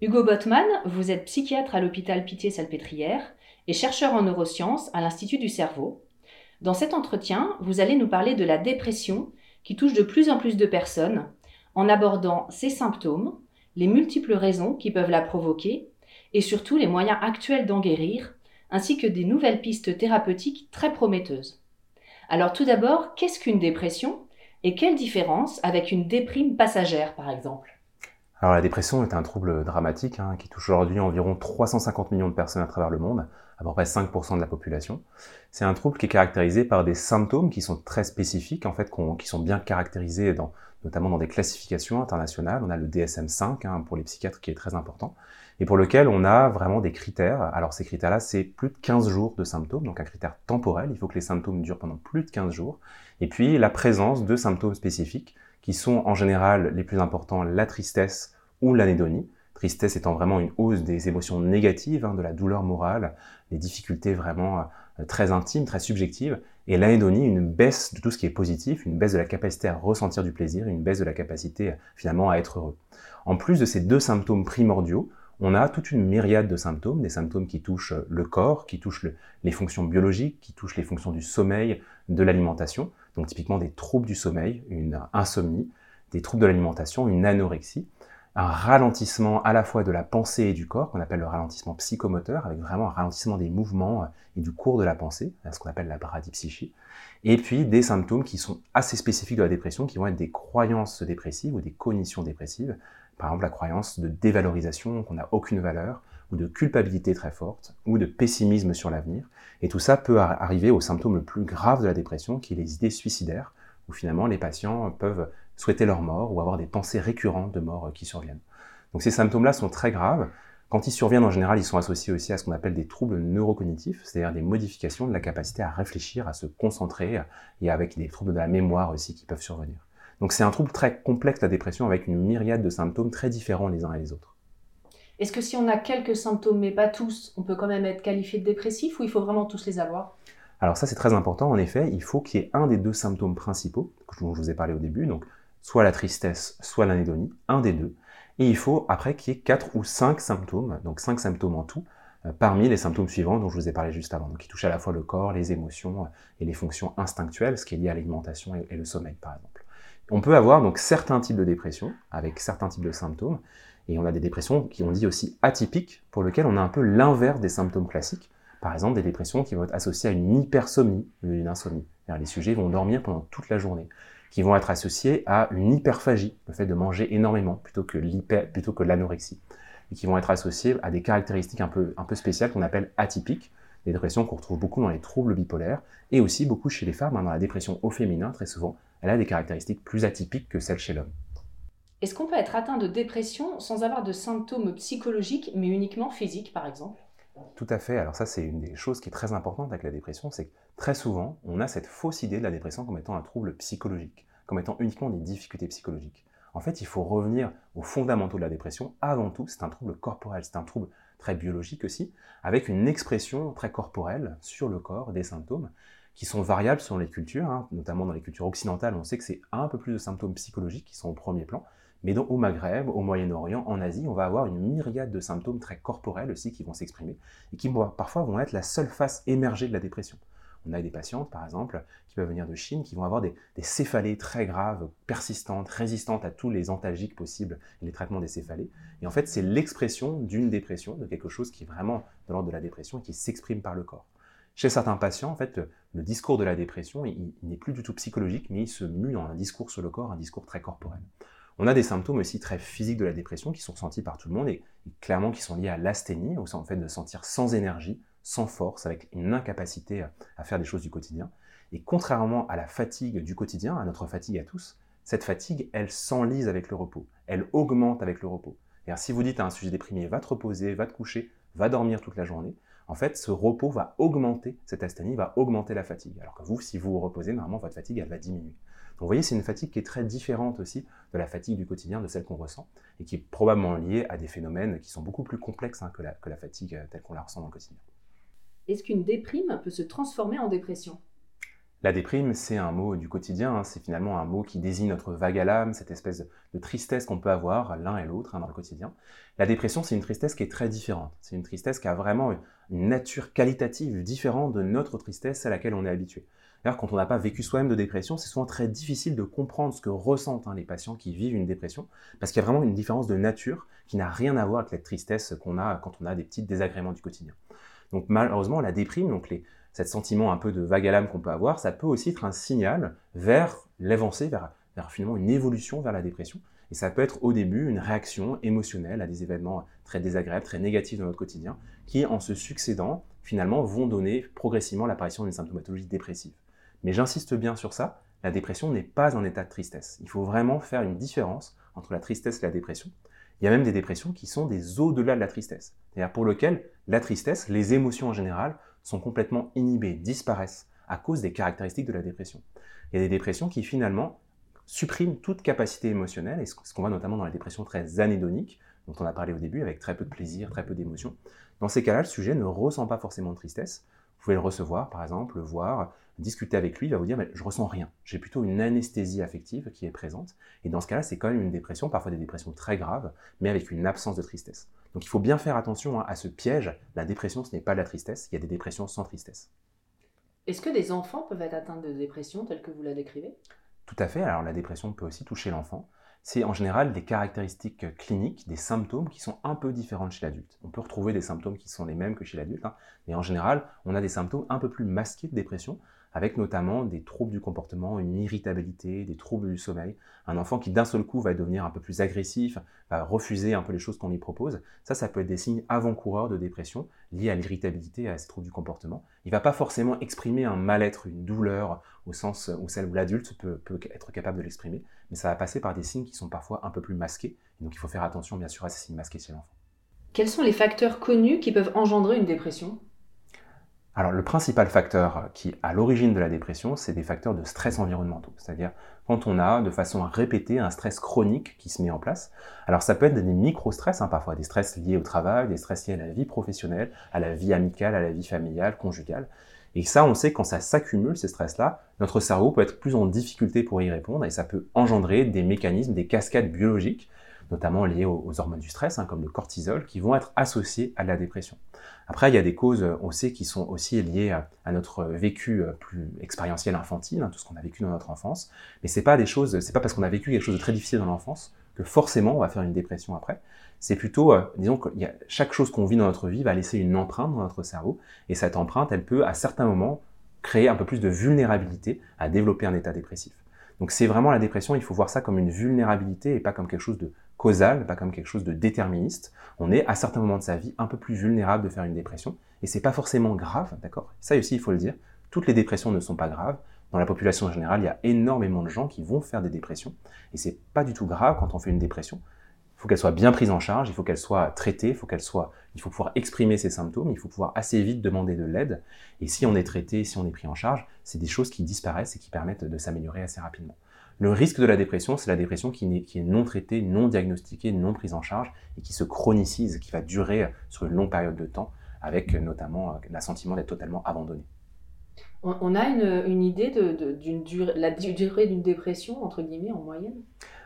Hugo Botman, vous êtes psychiatre à l'hôpital Pitié-Salpêtrière et chercheur en neurosciences à l'Institut du cerveau. Dans cet entretien, vous allez nous parler de la dépression qui touche de plus en plus de personnes en abordant ses symptômes, les multiples raisons qui peuvent la provoquer et surtout les moyens actuels d'en guérir, ainsi que des nouvelles pistes thérapeutiques très prometteuses. Alors tout d'abord, qu'est-ce qu'une dépression et quelle différence avec une déprime passagère par exemple? Alors la dépression est un trouble dramatique hein, qui touche aujourd'hui environ 350 millions de personnes à travers le monde, à peu près 5% de la population. C'est un trouble qui est caractérisé par des symptômes qui sont très spécifiques, en fait, qui sont bien caractérisés dans, notamment dans des classifications internationales. On a le DSM-5 hein, pour les psychiatres qui est très important, et pour lequel on a vraiment des critères. Alors ces critères-là, c'est plus de 15 jours de symptômes, donc un critère temporel. Il faut que les symptômes durent pendant plus de 15 jours. Et puis la présence de symptômes spécifiques qui sont en général les plus importants la tristesse ou l'anédonie. Tristesse étant vraiment une hausse des émotions négatives, hein, de la douleur morale, des difficultés vraiment euh, très intimes, très subjectives, et l'anédonie, une baisse de tout ce qui est positif, une baisse de la capacité à ressentir du plaisir, une baisse de la capacité finalement à être heureux. En plus de ces deux symptômes primordiaux, on a toute une myriade de symptômes, des symptômes qui touchent le corps, qui touchent les fonctions biologiques, qui touchent les fonctions du sommeil, de l'alimentation, donc typiquement des troubles du sommeil, une insomnie, des troubles de l'alimentation, une anorexie, un ralentissement à la fois de la pensée et du corps, qu'on appelle le ralentissement psychomoteur, avec vraiment un ralentissement des mouvements euh, et du cours de la pensée, ce qu'on appelle la bradypsychie, et puis des symptômes qui sont assez spécifiques de la dépression, qui vont être des croyances dépressives ou des cognitions dépressives, par exemple la croyance de dévalorisation, qu'on n'a aucune valeur, ou de culpabilité très forte, ou de pessimisme sur l'avenir. Et tout ça peut arriver au symptôme le plus grave de la dépression, qui est les idées suicidaires, où finalement les patients peuvent souhaiter leur mort ou avoir des pensées récurrentes de mort qui surviennent. Donc ces symptômes-là sont très graves. Quand ils surviennent, en général, ils sont associés aussi à ce qu'on appelle des troubles neurocognitifs, c'est-à-dire des modifications de la capacité à réfléchir, à se concentrer, et avec des troubles de la mémoire aussi qui peuvent survenir. Donc c'est un trouble très complexe, la dépression, avec une myriade de symptômes très différents les uns et les autres. Est-ce que si on a quelques symptômes, mais pas tous, on peut quand même être qualifié de dépressif ou il faut vraiment tous les avoir? Alors ça c'est très important, en effet, il faut qu'il y ait un des deux symptômes principaux, dont je vous ai parlé au début, donc soit la tristesse, soit l'anédonie, un des deux. Et il faut après qu'il y ait quatre ou cinq symptômes, donc cinq symptômes en tout, euh, parmi les symptômes suivants dont je vous ai parlé juste avant, donc qui touchent à la fois le corps, les émotions euh, et les fonctions instinctuelles, ce qui est lié à l'alimentation et, le sommeil par exemple. On peut avoir donc certains types de dépression avec certains types de symptômes, et on a des dépressions qui on dit aussi atypiques, pour lesquelles on a un peu l'inverse des symptômes classiques. Par exemple, des dépressions qui vont être associées à une hypersomnie une insomnie. Les sujets vont dormir pendant toute la journée qui vont être associés à une hyperphagie, le fait de manger énormément plutôt que l'hyper, plutôt que l'anorexie, et qui vont être associés à des caractéristiques un peu, un peu spéciales qu'on appelle atypiques, des dépressions qu'on retrouve beaucoup dans les troubles bipolaires, et aussi beaucoup chez les femmes, hein, dans la dépression au féminin, très souvent, elle a des caractéristiques plus atypiques que celles chez l'homme. Est-ce qu'on peut être atteint de dépression sans avoir de symptômes psychologiques, mais uniquement physiques, par exemple? Tout à fait. Alors ça, c'est une des choses qui est très importante avec la dépression, c'est que très souvent, on a cette fausse idée de la dépression comme étant un trouble psychologique, comme étant uniquement des difficultés psychologiques. En fait, il faut revenir aux fondamentaux de la dépression. Avant tout, c'est un trouble corporel, c'est un trouble très biologique aussi, avec une expression très corporelle sur le corps des symptômes qui sont variables selon les cultures, hein. notamment dans les cultures occidentales, on sait que c'est un peu plus de symptômes psychologiques qui sont au premier plan, mais donc, au Maghreb, au Moyen-Orient, en Asie, on va avoir une myriade de symptômes très corporels aussi qui vont s'exprimer et qui parfois vont être la seule face émergée de la dépression. On a des patientes, par exemple, qui peuvent venir de Chine, qui vont avoir des, céphalées très graves, persistantes, résistantes à tous les antalgiques possibles et les traitements des céphalées. Et en fait, c'est l'expression d'une dépression, de quelque chose qui est vraiment de l'ordre de la dépression et qui s'exprime par le corps. Chez certains patients, en fait, le discours de la dépression, n'est plus du tout psychologique, mais il se mue dans un discours sur le corps, un discours très corporel. On a des symptômes aussi très physiques de la dépression qui sont ressentis par tout le monde et, clairement qui sont liés à l'asthénie, au en fait de sentir sans énergie, sans force, avec une incapacité à faire des choses du quotidien. Et contrairement à la fatigue du quotidien, à notre fatigue à tous, cette fatigue, elle s'enlise avec le repos, elle augmente avec le repos. Et si vous dites à un sujet déprimé, va te reposer, va te coucher, va dormir toute la journée, en fait, ce repos va augmenter cette asthénie, va augmenter la fatigue. Alors que vous, si vous vous reposez, normalement, votre fatigue, elle va diminuer. Donc vous voyez, c'est une fatigue qui est très différente aussi de la fatigue du quotidien, de celle qu'on ressent, et qui est probablement liée à des phénomènes qui sont beaucoup plus complexes hein, que, la, que la fatigue euh, telle qu'on la ressent dans le quotidien. Est-ce qu'une déprime peut se transformer en dépression? La déprime, c'est un mot du quotidien, hein. c'est finalement un mot qui désigne notre vague à l'âme, cette espèce de tristesse qu'on peut avoir l'un et l'autre hein, dans le quotidien. La dépression, c'est une tristesse qui est très différente. C'est une tristesse qui a vraiment nature qualitative différente de notre tristesse à laquelle on est habitué. D'ailleurs, quand on n'a pas vécu soi-même de dépression, c'est souvent très difficile de comprendre ce que ressentent hein, les patients qui vivent une dépression, parce qu'il y a vraiment une différence de nature qui n'a rien à voir avec la tristesse qu'on a quand on a des petits désagréments du quotidien. Donc malheureusement, la déprime, donc sentiment un peu de vague à l'âme qu'on peut avoir, ça peut aussi être un signal vers l'avancée, vers, vers finalement une évolution vers la dépression. Et ça peut être au début une réaction émotionnelle à des événements très désagréables, très négatifs dans notre quotidien, qui en se succédant, finalement, vont donner progressivement l'apparition d'une symptomatologie dépressive. Mais j'insiste bien sur ça, la dépression n'est pas un état de tristesse. Il faut vraiment faire une différence entre la tristesse et la dépression. Il y a même des dépressions qui sont des au-delà de la tristesse. C'est-à-dire pour lesquelles la tristesse, les émotions en général, sont complètement inhibées, disparaissent à cause des caractéristiques de la dépression. Il y a des dépressions qui finalement suppriment toute capacité émotionnelle, et ce qu'on voit notamment dans la dépression très anédonique, dont on a parlé au début, avec très peu de plaisir, très peu d'émotion. Dans ces cas-là, le sujet ne ressent pas forcément de tristesse. Vous pouvez le recevoir, par exemple, le voir, discuter avec lui, il va vous dire je ressens rien. J'ai plutôt une anesthésie affective qui est présente. Et dans ce cas-là, c'est quand même une dépression, parfois des dépressions très graves, mais avec une absence de tristesse. Donc il faut bien faire attention hein, à ce piège. La dépression, ce n'est pas la tristesse. Il y a des dépressions sans tristesse. Est-ce que des enfants peuvent être atteints de dépression telle que vous la décrivez? Tout à fait. Alors la dépression peut aussi toucher l'enfant c'est en général des caractéristiques cliniques, des symptômes qui sont un peu différents chez l'adulte. On peut retrouver des symptômes qui sont les mêmes que chez l'adulte, hein, mais en général, on a des symptômes un peu plus masqués de dépression, avec notamment des troubles du comportement, une irritabilité, des troubles du sommeil. Un enfant qui d'un seul coup va devenir un peu plus agressif, va refuser un peu les choses qu'on lui propose. Ça, ça peut être des signes avant-coureurs de dépression liés à l'irritabilité, à ces troubles du comportement. Il ne va pas forcément exprimer un mal-être, une douleur au sens où celle où l'adulte peut, peut, être capable de l'exprimer, mais ça va passer par des signes qui sont parfois un peu plus masqués. donc il faut faire attention bien sûr à ces signes masqués chez l'enfant. Quels sont les facteurs connus qui peuvent engendrer une dépression? Alors le principal facteur qui est à l'origine de la dépression, c'est des facteurs de stress environnementaux, c'est-à-dire quand on a de façon répétée un stress chronique qui se met en place. Alors ça peut être des micro-stress, hein, parfois des stress liés au travail, des stress liés à la vie professionnelle, à la vie amicale, à la vie familiale, conjugale. Et ça, on sait quand ça s'accumule, ces stress-là, notre cerveau peut être plus en difficulté pour y répondre et ça peut engendrer des mécanismes, des cascades biologiques notamment liées aux, hormones du stress, hein, comme le cortisol, qui vont être associées à la dépression. Après, il y a des causes, on sait, qui sont aussi liées à, notre vécu euh, plus expérientiel infantile, hein, tout ce qu'on a vécu dans notre enfance. Mais c'est pas des choses, c'est pas parce qu'on a vécu quelque chose de très difficile dans l'enfance que forcément on va faire une dépression après. C'est plutôt, euh, disons que chaque chose qu'on vit dans notre vie va laisser une empreinte dans notre cerveau, et cette empreinte, elle peut à certains moments créer un peu plus de vulnérabilité à développer un état dépressif. Donc c'est vraiment la dépression, il faut voir ça comme une vulnérabilité et pas comme quelque chose de causal, pas comme quelque chose de déterministe. On est à certains moments de sa vie un peu plus vulnérable de faire une dépression et c'est pas forcément grave, d'accord? Ça aussi il faut le dire. Toutes les dépressions ne sont pas graves. Dans la population générale, il y a énormément de gens qui vont faire des dépressions. Et c'est pas du tout grave quand on fait une dépression. Il faut qu'elle soit bien prise en charge, il faut qu'elle soit traitée, il faut qu'elle soit, il faut pouvoir exprimer ses symptômes, il faut pouvoir assez vite demander de l'aide. Et si on est traité, si on est pris en charge, c'est des choses qui disparaissent et qui permettent de s'améliorer assez rapidement. Le risque de la dépression, c'est la dépression qui est, qui est, non traitée, non diagnostiquée, non prise en charge et qui se chronicise, qui va durer sur une longue période de temps, avec notamment l'assentiment d'être totalement abandonné. On a une, une idée de, de durée, la durée d'une dépression, entre guillemets, en moyenne?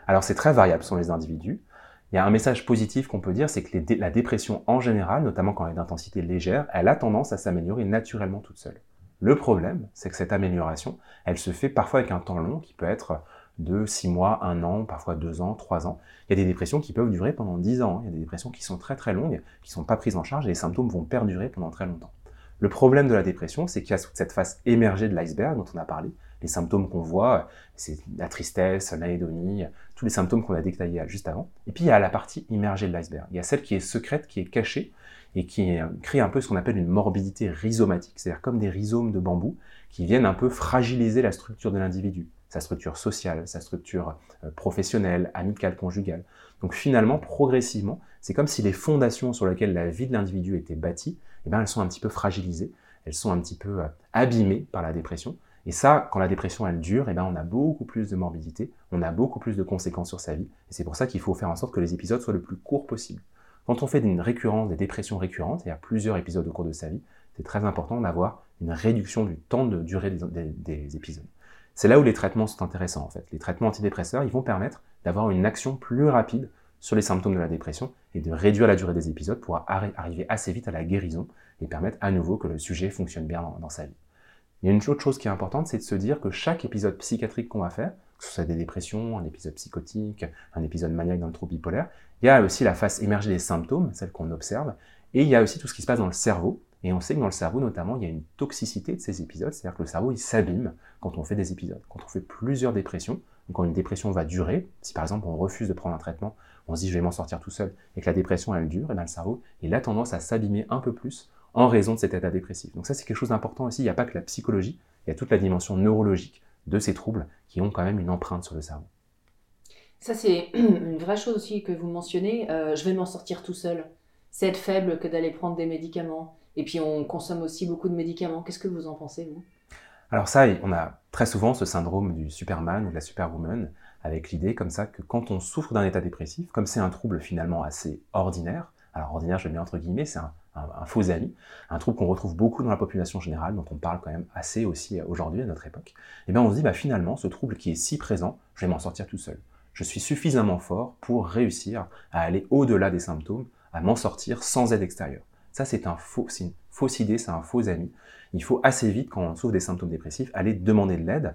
Alors c'est très variable sur les individus. Il y a un message positif qu'on peut dire, c'est que les, la dépression en général, notamment quand elle est d'intensité légère, elle a tendance à s'améliorer naturellement toute seule. Le problème, c'est que cette amélioration, elle se fait parfois avec un temps long qui peut être de 6 mois, 1 an, parfois 2 ans, 3 ans. Il y a des dépressions qui peuvent durer pendant 10 ans. Il y a des dépressions qui sont très très longues, qui ne sont pas prises en charge et les symptômes vont perdurer pendant très longtemps. Le problème de la dépression, c'est qu'il y a cette face émergée de l'iceberg dont on a parlé, les symptômes qu'on voit, c'est la tristesse, l'anédonie, tous les symptômes qu'on a détaillés juste avant. Et puis il y a la partie immergée de l'iceberg. Il y a celle qui est secrète, qui est cachée, et qui crée un peu ce qu'on appelle une morbidité rhizomatique, c'est-à-dire comme des rhizomes de bambou qui viennent un peu fragiliser la structure de l'individu, sa structure sociale, sa structure euh, professionnelle, amicale, conjugale. Donc finalement, progressivement, c'est comme si les fondations sur lesquelles la vie de l'individu était bâtie, eh bien, elles sont un petit peu fragilisées, elles sont un petit peu euh, abîmées par la dépression, et ça, quand la dépression elle dure, eh ben, on a beaucoup plus de morbidité, on a beaucoup plus de conséquences sur sa vie. Et c'est pour ça qu'il faut faire en sorte que les épisodes soient le plus courts possible. Quand on fait une récurrence, des dépressions récurrentes, il y a plusieurs épisodes au cours de sa vie, c'est très important d'avoir une réduction du temps de durée des, épisodes. C'est là où les traitements sont intéressants en fait. Les traitements antidépresseurs, ils vont permettre d'avoir une action plus rapide sur les symptômes de la dépression et de réduire la durée des épisodes pour arriver assez vite à la guérison et permettre à nouveau que le sujet fonctionne bien dans sa vie. Il y a une autre chose qui est importante, c'est de se dire que chaque épisode psychiatrique qu'on va faire, que ce soit des dépressions, un épisode psychotique, un épisode maniaque dans le trouble bipolaire, il y a aussi la face émergée des symptômes, celle qu'on observe, et il y a aussi tout ce qui se passe dans le cerveau. Et on sait que dans le cerveau, notamment, il y a une toxicité de ces épisodes, c'est-à-dire que le cerveau, il s'abîme quand on fait des épisodes. Quand on fait plusieurs dépressions, quand une dépression va durer, si par exemple on refuse de prendre un traitement, on se dit je vais m'en sortir tout seul, et que la dépression elle dure, et bien le cerveau, il a tendance à s'abîmer un peu plus en raison de cet état dépressif. Donc ça, c'est quelque chose d'important aussi. Il n'y a pas que la psychologie, il y a toute la dimension neurologique de ces troubles qui ont quand même une empreinte sur le cerveau. Ça, c'est une vraie chose aussi que vous mentionnez. Euh, je vais m'en sortir tout seul. C'est être faible que d'aller prendre des médicaments. Et puis, on consomme aussi beaucoup de médicaments. Qu'est-ce que vous en pensez, vous? Alors ça, on a très souvent ce syndrome du Superman ou de la Superwoman, avec l'idée comme ça que quand on souffre d'un état dépressif, comme c'est un trouble finalement assez ordinaire, alors ordinaire, je le mets entre guillemets, c'est un, faux ami, un trouble qu'on retrouve beaucoup dans la population générale, dont on parle quand même assez aussi aujourd'hui à notre époque, et eh bien on se dit, bah finalement, ce trouble qui est si présent, je vais m'en sortir tout seul. Je suis suffisamment fort pour réussir à aller au-delà des symptômes, à m'en sortir sans aide extérieure. Ça, c'est une fausse idée, c'est un faux ami. Il faut assez vite, quand on souffre des symptômes dépressifs, aller demander de l'aide.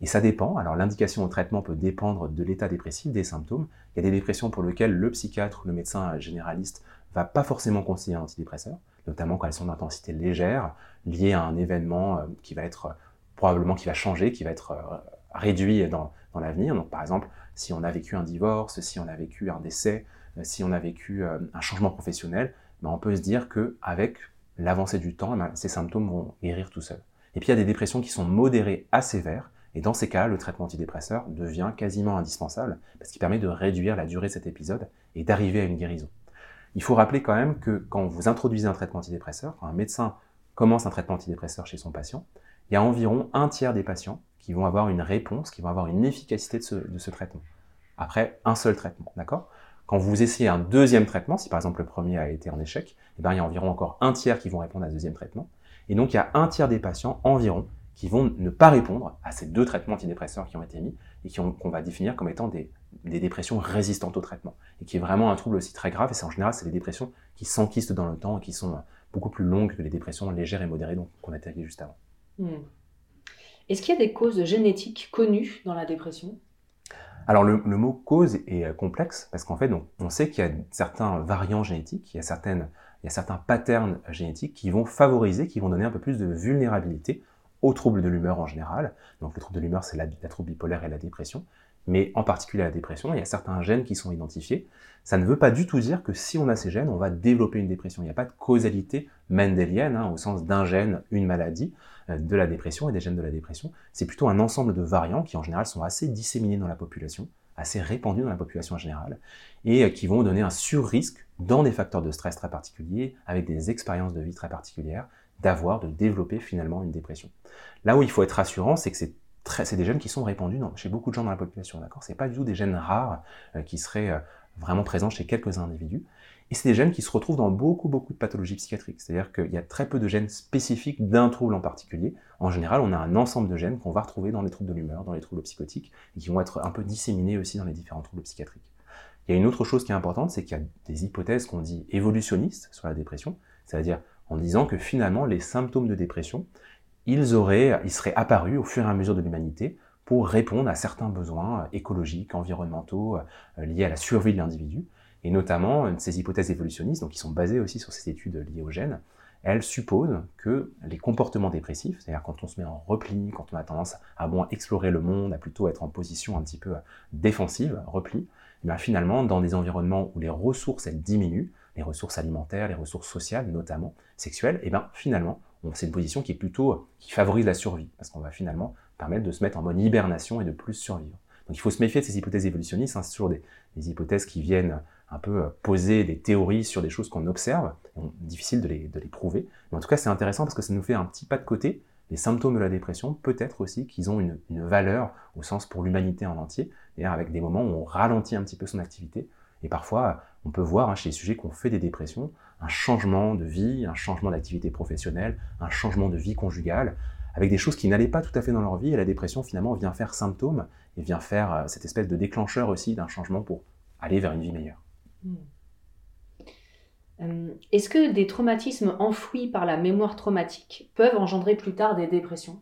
Et ça dépend. Alors l'indication au traitement peut dépendre de l'état dépressif, des symptômes. Il y a des dépressions pour lesquelles le psychiatre ou le médecin généraliste va pas forcément conseiller un antidépresseur, notamment quand elles sont d'intensité légère, liées à un événement euh, qui va être euh, probablement qui va changer, qui va être euh, réduit dans, dans l'avenir. Donc par exemple, si on a vécu un divorce, si on a vécu un décès, si on a vécu un changement professionnel, ben on peut se dire que avec l'avancée du temps, ben ces symptômes vont guérir tout seuls. Et puis il y a des dépressions qui sont modérées à sévères, et dans ces cas, le traitement antidépresseur devient quasiment indispensable parce qu'il permet de réduire la durée de cet épisode et d'arriver à une guérison. Il faut rappeler quand même que quand vous introduisez un traitement antidépresseur, quand un médecin commence un traitement antidépresseur chez son patient, il y a environ un tiers des patients qui vont avoir une réponse, qui vont avoir une efficacité de ce, traitement. Après un seul traitement, d'accord? Quand vous essayez un deuxième traitement, si par exemple le premier a été en échec, eh bien, il y a environ encore un tiers qui vont répondre à ce deuxième traitement. Et donc il y a un tiers des patients environ qui vont ne pas répondre à ces deux traitements antidépresseurs qui ont été mis et qu'on va définir comme étant des, des, dépressions résistantes au traitement. Et qui est vraiment un trouble aussi très grave. Et c'est en général, c'est des dépressions qui s'enquistent dans le temps et qui sont beaucoup plus longues que les dépressions légères et modérées qu'on a établies juste avant. Hmm. Est-ce qu'il y a des causes génétiques connues dans la dépression? Alors le, mot cause est euh, complexe parce qu'en fait on sait qu'il y a certains variants génétiques, il y a, certaines, certains patterns génétiques qui vont favoriser, qui vont donner un peu plus de vulnérabilité aux troubles de l'humeur en général. Donc le trouble de l'humeur, c'est la, la trouble bipolaire et la dépression. Mais en particulier la dépression, il y a certains gènes qui sont identifiés. Ça ne veut pas du tout dire que si on a ces gènes, on va développer une dépression. Il n'y a pas de causalité mendélienne, hein, au sens d'un gène, une maladie euh, de la dépression et des gènes de la dépression. C'est plutôt un ensemble de variants qui en général sont assez disséminés dans la population, assez répandus dans la population en général, et euh, qui vont donner un sur-risque dans des facteurs de stress très particuliers, avec des expériences de vie très particulières, d'avoir, de développer finalement une dépression. Là où il faut être rassurant, c'est que c'est c'est des gènes qui sont répandus chez beaucoup de gens dans la population, d'accord? C'est pas du tout des gènes rares euh, qui seraient euh, vraiment présents chez quelques individus. Et c'est des gènes qui se retrouvent dans beaucoup, beaucoup de pathologies psychiatriques. C'est-à-dire qu'il y a très peu de gènes spécifiques d'un trouble en particulier. En général, on a un ensemble de gènes qu'on va retrouver dans les troubles de l'humeur, dans les troubles psychotiques, et qui vont être un peu disséminés aussi dans les différents troubles psychiatriques. Il y a une autre chose qui est importante, c'est qu'il y a des hypothèses qu'on dit évolutionnistes sur la dépression, c'est-à-dire en disant que finalement les symptômes de dépression ils, auraient, ils seraient apparus au fur et à mesure de l'humanité pour répondre à certains besoins euh, écologiques, environnementaux, euh, liés à la survie de l'individu. Et notamment, ces hypothèses évolutionnistes, donc qui sont basées aussi sur ces études liées aux gènes, elles supposent que les comportements dépressifs, c'est-à-dire quand on se met en repli, quand on a tendance à moins explorer le monde, à plutôt être en position un petit peu euh, défensive, repli, et eh finalement, dans des environnements où les ressources elles diminuent, les ressources alimentaires, les ressources sociales, notamment sexuelles, et eh bien finalement, c'est une position qui est plutôt qui favorise la survie, parce qu'on va finalement permettre de se mettre en mode hibernation et de plus survivre. Donc il faut se méfier de ces hypothèses évolutionnistes, hein, c'est toujours des, hypothèses qui viennent un peu euh, poser des théories sur des choses qu'on observe, difficile de les, de les prouver, mais en tout cas c'est intéressant parce que ça nous fait un petit pas de côté, les symptômes de la dépression, peut-être aussi qu'ils ont une, une, valeur au sens pour l'humanité en entier, d'ailleurs avec des moments où on ralentit un petit peu son activité, et parfois on peut voir hein, chez les sujets qui ont fait des dépressions, un changement de vie, un changement d'activité professionnelle, un changement de vie conjugale, avec des choses qui n'allaient pas tout à fait dans leur vie, et la dépression finalement vient faire symptôme, et vient faire euh, cette espèce de déclencheur aussi d'un changement pour aller vers une vie meilleure. Hmm. Euh, est-ce que des traumatismes enfouis par la mémoire traumatique peuvent engendrer plus tard des dépressions?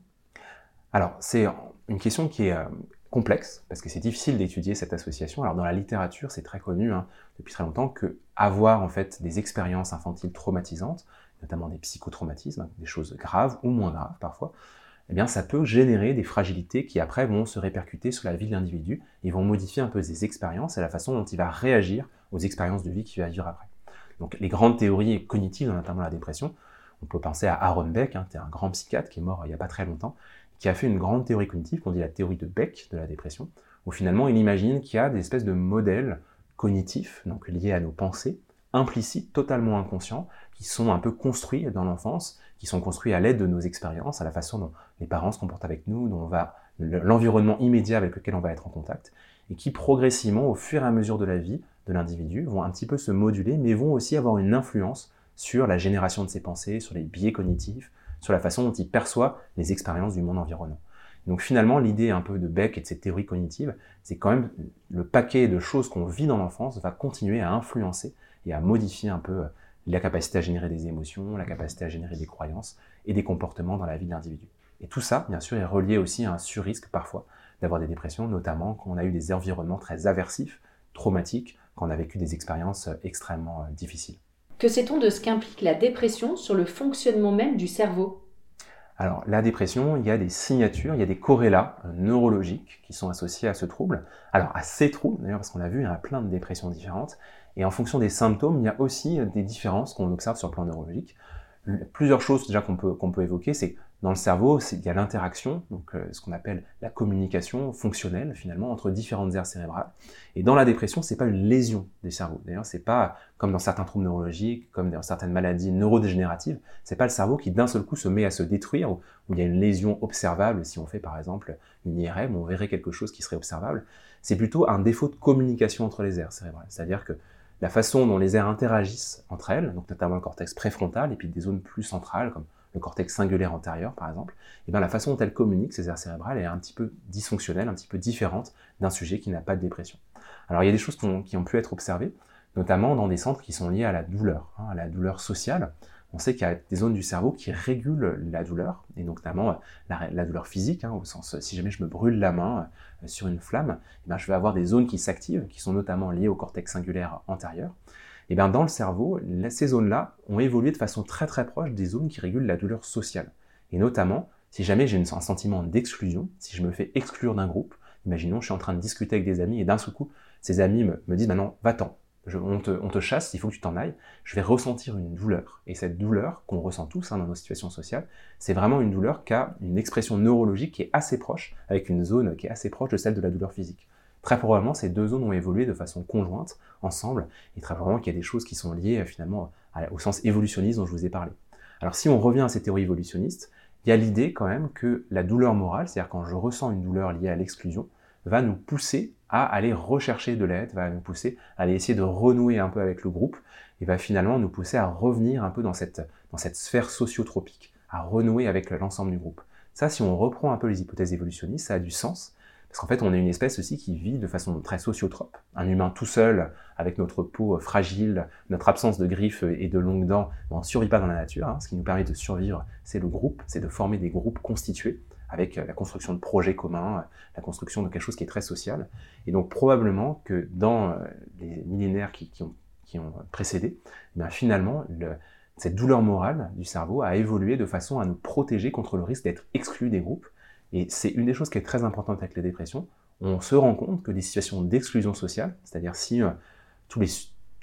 Alors, c'est une question qui est euh, complexe, parce que c'est difficile d'étudier cette association. Alors dans la littérature, c'est très connu hein, depuis très longtemps que avoir en fait des expériences infantiles traumatisantes, notamment des psychotraumatismes, des choses graves ou moins graves parfois, eh bien ça peut générer des fragilités qui après vont se répercuter sur la vie de l'individu et vont modifier un peu ses expériences et la façon dont il va réagir aux expériences de vie qu'il va vivre après. Donc les grandes théories cognitives, notamment la dépression, on peut penser à Aaron Beck, hein, un grand psychiatre qui est mort il n'y a pas très longtemps, qui a fait une grande théorie cognitive, qu'on dit la théorie de Beck de la dépression, où finalement il imagine qu'il y a des espèces de modèles cognitifs, donc liés à nos pensées, implicites, totalement inconscients, qui sont un peu construits dans l'enfance, qui sont construits à l'aide de nos expériences, à la façon dont les parents se comportent avec nous, l'environnement immédiat avec lequel on va être en contact, et qui progressivement, au fur et à mesure de la vie de l'individu, vont un petit peu se moduler, mais vont aussi avoir une influence sur la génération de ses pensées, sur les biais cognitifs, sur la façon dont il perçoit les expériences du monde environnant. Donc finalement, l'idée un peu de Beck et de cette théorie cognitive, c'est quand même le paquet de choses qu'on vit dans l'enfance va continuer à influencer et à modifier un peu euh, la capacité à générer des émotions, la capacité à générer des croyances et des comportements dans la vie de l'individu. Et tout ça, bien sûr, est relié aussi à un surrisque parfois d'avoir des dépressions, notamment quand on a eu des environnements très aversifs, traumatiques, quand on a vécu des expériences euh, extrêmement euh, difficiles. Que sait-on de ce qu'implique la dépression sur le fonctionnement même du cerveau? Alors, la dépression, il y a des signatures, il y a des corrélats euh, neurologiques qui sont associés à ce trouble. Alors, à ces troubles, d'ailleurs, parce qu'on l'a vu, il y a plein de dépressions différentes. Et en fonction des symptômes, il y a aussi euh, des différences qu'on observe sur le plan neurologique. Plusieurs choses déjà qu'on peut, qu'on peut évoquer, c'est dans le cerveau, il y a l'interaction, donc euh, ce qu'on appelle la communication fonctionnelle finalement entre différentes aires cérébrales. Et dans la dépression, c'est pas une lésion des cerveaux. D'ailleurs, c'est pas comme dans certains troubles neurologiques, comme dans certaines maladies neurodégénératives, c'est pas le cerveau qui d'un seul coup se met à se détruire où, il y a une lésion observable. Si on fait par exemple une IRM, on verrait quelque chose qui serait observable. C'est plutôt un défaut de communication entre les aires cérébrales. C'est-à-dire que la façon dont les aires interagissent entre elles, donc notamment le cortex préfrontal et puis des zones plus centrales comme le cortex singulaire antérieur par exemple, et bien la façon dont elle communique, ces aires cérébrales, est un petit peu dysfonctionnelle, un petit peu différente d'un sujet qui n'a pas de dépression. Alors il y a des choses qui ont, pu être observées, notamment dans des centres qui sont liés à la douleur, hein, à la douleur sociale. On sait qu'il y a des zones du cerveau qui régulent la douleur, et notamment la, douleur physique, hein, au sens si jamais je me brûle la main euh, sur une flamme, eh je vais avoir des zones qui s'activent, qui sont notamment liées au cortex singulaire antérieur. Et eh bien dans le cerveau, ces zones-là ont évolué de façon très très proche des zones qui régulent la douleur sociale. Et notamment, si jamais j'ai un sentiment d'exclusion, si je me fais exclure d'un groupe, imaginons je suis en train de discuter avec des amis et d'un seul coup, ces amis me, disent maintenant va-t'en, on, te, chasse, il faut que tu t'en ailles, je vais ressentir une douleur. Et cette douleur, qu'on ressent tous hein, dans nos situations sociales, c'est vraiment une douleur qui a une expression neurologique qui est assez proche, avec une zone qui est assez proche de celle de la douleur physique. Très probablement, ces deux zones ont évolué de façon conjointe, ensemble, et très probablement qu'il y a des choses qui sont liées euh, finalement au sens évolutionniste dont je vous ai parlé. Alors si on revient à ces théories évolutionnistes, il y a l'idée quand même que la douleur morale, c'est-à-dire quand je ressens une douleur liée à l'exclusion, va nous pousser à aller rechercher de l'aide, va nous pousser à aller essayer de renouer un peu avec le groupe, et va finalement nous pousser à revenir un peu dans cette, dans cette sphère sociotropique, à renouer avec l'ensemble du groupe. Ça, si on reprend un peu les hypothèses évolutionnistes, ça a du sens, parce qu'en fait, on est une espèce aussi qui vit de façon très sociotrope. Un humain tout seul, avec notre peau fragile, notre absence de griffes et de longues dents, on ne survit pas dans la nature. Hein. Ce qui nous permet de survivre, c'est le groupe, c'est de former des groupes constitués avec euh, la construction de projets communs, euh, la construction de quelque chose qui est très social. Et donc probablement que dans euh, les millénaires qui, ont, précédé, eh finalement, cette douleur morale du cerveau a évolué de façon à nous protéger contre le risque d'être exclu des groupes. Et c'est une des choses qui est très importante avec les dépressions. On se rend compte que des situations d'exclusion sociale, c'est-à-dire si les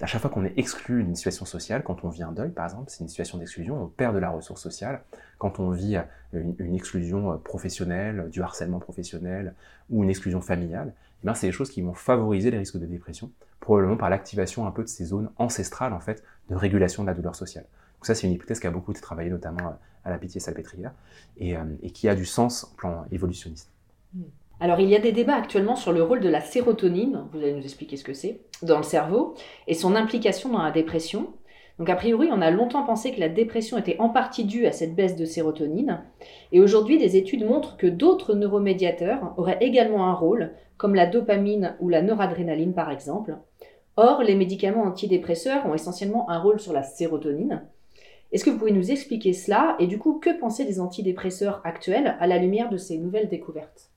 à chaque fois qu'on est exclu d'une situation sociale, quand on vit un deuil par exemple, c'est une situation d'exclusion, on perd de la ressource sociale. Quand on vit euh, une, exclusion euh, professionnelle, du harcèlement professionnel ou une exclusion familiale, eh c'est des choses qui vont favoriser les risques de dépression, probablement par l'activation un peu de ces zones ancestrales en fait de régulation de la douleur sociale. Donc ça c'est une hypothèse qui a beaucoup été travaillée notamment euh, à la pitié salpêtrière et, et qui a du sens en plan évolutionniste. Hmm. Alors il y a des débats actuellement sur le rôle de la sérotonine, vous allez nous expliquer ce que c'est, dans le cerveau, et son implication dans la dépression. Donc a priori, on a longtemps pensé que la dépression était en partie due à cette baisse de sérotonine, et aujourd'hui des études montrent que d'autres neuromédiateurs auraient également un rôle, comme la dopamine ou la noradrénaline par exemple. Or, les médicaments antidépresseurs ont essentiellement un rôle sur la sérotonine. Est-ce que vous pouvez nous expliquer cela, et du coup, que penser des antidépresseurs actuels à la lumière de ces nouvelles découvertes?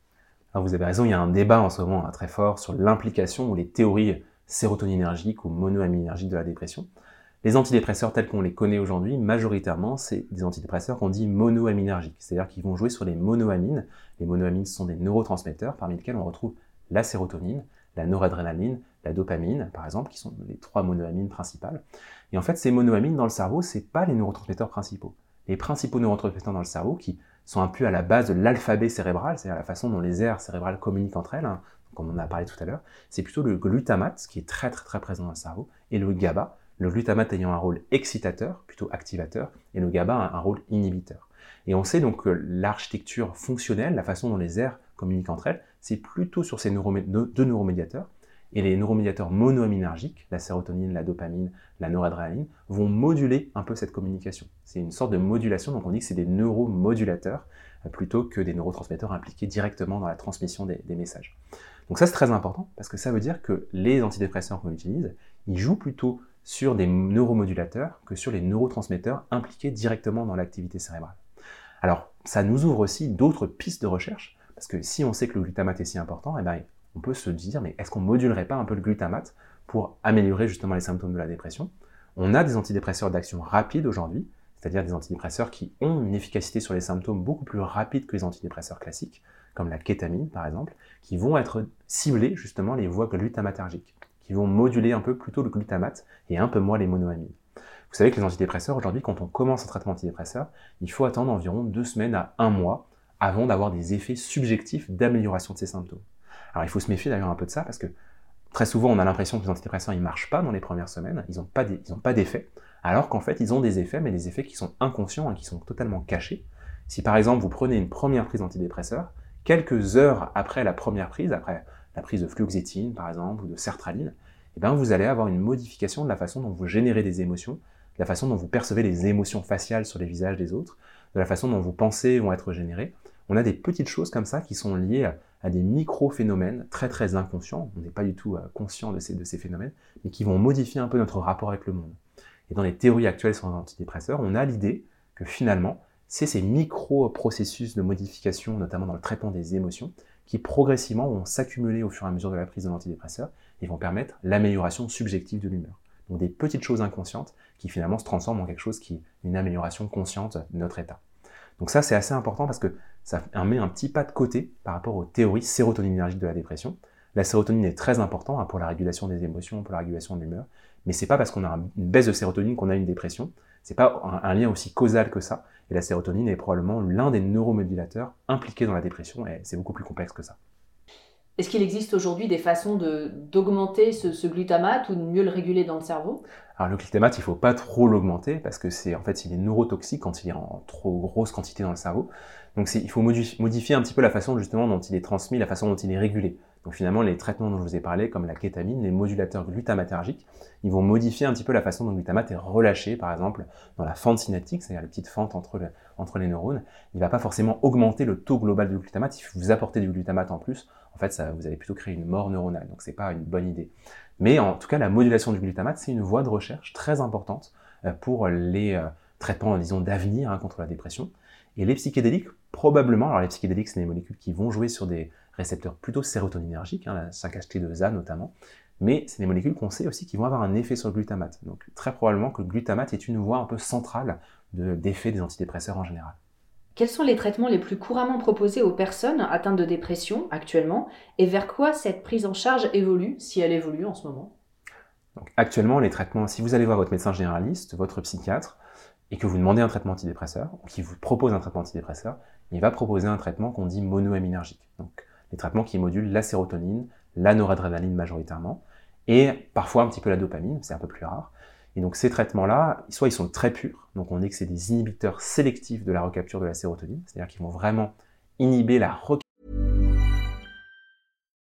Vous avez raison, il y a un débat en ce moment hein, très fort sur l'implication ou les théories sérotoninergiques ou monoaminergiques de la dépression. Les antidépresseurs tels qu'on les connaît aujourd'hui, majoritairement, c'est des antidépresseurs qu'on dit monoaminergiques, c'est-à-dire qu'ils vont jouer sur les monoamines. Les monoamines sont des neurotransmetteurs parmi lesquels on retrouve la sérotonine, la noradrénaline, la dopamine, par exemple, qui sont les trois monoamines principales. Et en fait, ces monoamines dans le cerveau, c'est pas les neurotransmetteurs principaux. Les principaux neurotransmetteurs dans le cerveau, qui sont un peu à la base de l'alphabet cérébral, c'est-à-dire la façon dont les aires cérébrales communiquent entre elles, hein, comme on en a parlé tout à l'heure, c'est plutôt le glutamate qui est très très très présent dans le cerveau, et le GABA, le glutamate ayant un rôle excitateur, plutôt activateur, et le GABA un, un rôle inhibiteur. Et on sait donc que l'architecture fonctionnelle, la façon dont les aires communiquent entre elles, c'est plutôt sur ces deux neuromédiateurs, et les neuromédiateurs monoaminergiques, la sérotonine, la dopamine, la noradrénaline, vont moduler un peu cette communication. C'est une sorte de modulation, donc on dit que c'est des neuromodulateurs euh, plutôt que des neurotransmetteurs impliqués directement dans la transmission des, messages. Donc ça c'est très important parce que ça veut dire que les antidépresseurs qu'on utilise, ils jouent plutôt sur des neuromodulateurs que sur les neurotransmetteurs impliqués directement dans l'activité cérébrale. Alors ça nous ouvre aussi d'autres pistes de recherche parce que si on sait que le glutamate est si important, eh bien, on peut se dire, mais est-ce qu'on modulerait pas un peu le glutamate pour améliorer justement les symptômes de la dépression? On a des antidépresseurs d'action rapide aujourd'hui, c'est-à-dire des antidépresseurs qui ont une efficacité sur les symptômes beaucoup plus rapide que les antidépresseurs classiques, comme la kétamine par exemple, qui vont être ciblés justement les voies glutamatergiques, qui vont moduler un peu plutôt le glutamate et un peu moins les monoamines. Vous savez que les antidépresseurs, aujourd'hui, quand on commence un traitement antidépresseur, il faut attendre environ deux semaines à un mois avant d'avoir des effets subjectifs d'amélioration de ces symptômes. Alors il faut se méfier d'ailleurs un peu de ça parce que très souvent on a l'impression que les antidépresseurs ils marchent pas dans les premières semaines, ils n'ont pas d'effet, alors qu'en fait ils ont des effets, mais des effets qui sont inconscients et qui sont totalement cachés. Si par exemple vous prenez une première prise d'antidépresseur, quelques heures après la première prise, après la prise de fluoxétine par exemple ou de sertraline, eh bien vous allez avoir une modification de la façon dont vous générez des émotions, de la façon dont vous percevez les émotions faciales sur les visages des autres, de la façon dont vos pensées vont être générées. On a des petites choses comme ça qui sont liées à des micro-phénomènes très très inconscients, on n'est pas du tout euh, conscient de ces, de ces phénomènes, mais qui vont modifier un peu notre rapport avec le monde. Et dans les théories actuelles sur les antidépresseurs, on a l'idée que finalement, c'est ces micro-processus de modification, notamment dans le traitement des émotions, qui progressivement vont s'accumuler au fur et à mesure de la prise de l'antidépresseur et vont permettre l'amélioration subjective de l'humeur. Donc des petites choses inconscientes qui finalement se transforment en quelque chose qui est une amélioration consciente de notre état. Donc ça, c'est assez important parce que ça met un petit pas de côté par rapport aux théories sérotoninergiques de la dépression. La sérotonine est très importante hein, pour la régulation des émotions, pour la régulation de l'humeur, mais c'est pas parce qu'on a une baisse de sérotonine qu'on a une dépression. C'est pas un, un, lien aussi causal que ça. Et la sérotonine est probablement l'un des neuromodulateurs impliqués dans la dépression, et c'est beaucoup plus complexe que ça. Est-ce qu'il existe aujourd'hui des façons d'augmenter ce, ce, glutamate ou de mieux le réguler dans le cerveau? Alors le glutamate, il ne faut pas trop l'augmenter parce que c'est en fait il est neurotoxique quand il est en trop grosse quantité dans le cerveau. Donc il faut modifier un petit peu la façon justement dont il est transmis, la façon dont il est régulé. Donc finalement les traitements dont je vous ai parlé, comme la kétamine, les modulateurs glutamatergiques, ils vont modifier un petit peu la façon dont le glutamate est relâché, par exemple dans la fente synaptique, c'est-à-dire les petites fentes entre, le, entre les neurones. Il ne va pas forcément augmenter le taux global du glutamate, faut vous apporter du glutamate en plus en fait, vous allez plutôt créer une mort neuronale. Donc, c'est pas une bonne idée. Mais en tout cas, la modulation du glutamate, c'est une voie de recherche très importante euh, pour les traitements, disons, d'avenir hein, contre la dépression. Et les psychédéliques, probablement, alors les psychédéliques, c'est des molécules qui vont jouer sur des récepteurs plutôt sérotoninergiques, hein, la 5-HT2A notamment, mais c'est des molécules qu'on sait aussi qui vont avoir un effet sur le glutamate. Donc très probablement que le glutamate est une voie un peu centrale d'effet des antidépresseurs en général. Quels sont les traitements les plus couramment proposés aux personnes atteintes de dépression actuellement et vers quoi cette prise en charge évolue, si elle évolue en ce moment? Donc, Actuellement, les traitements, si vous allez voir votre médecin généraliste, votre psychiatre, et que vous demandez un traitement antidépresseur, ou qu'il vous propose un traitement antidépresseur, il va proposer un traitement qu'on dit monoaminergique. Donc les traitements qui modulent la sérotonine, la noradrénaline majoritairement, et parfois un petit peu la dopamine, c'est un peu plus rare. Et donc ces traitements-là, soit ils sont très purs, donc on dit que c'est des inhibiteurs sélectifs de la recapture de la sérotonine, c'est-à-dire qu'ils vont vraiment inhiber la recapture.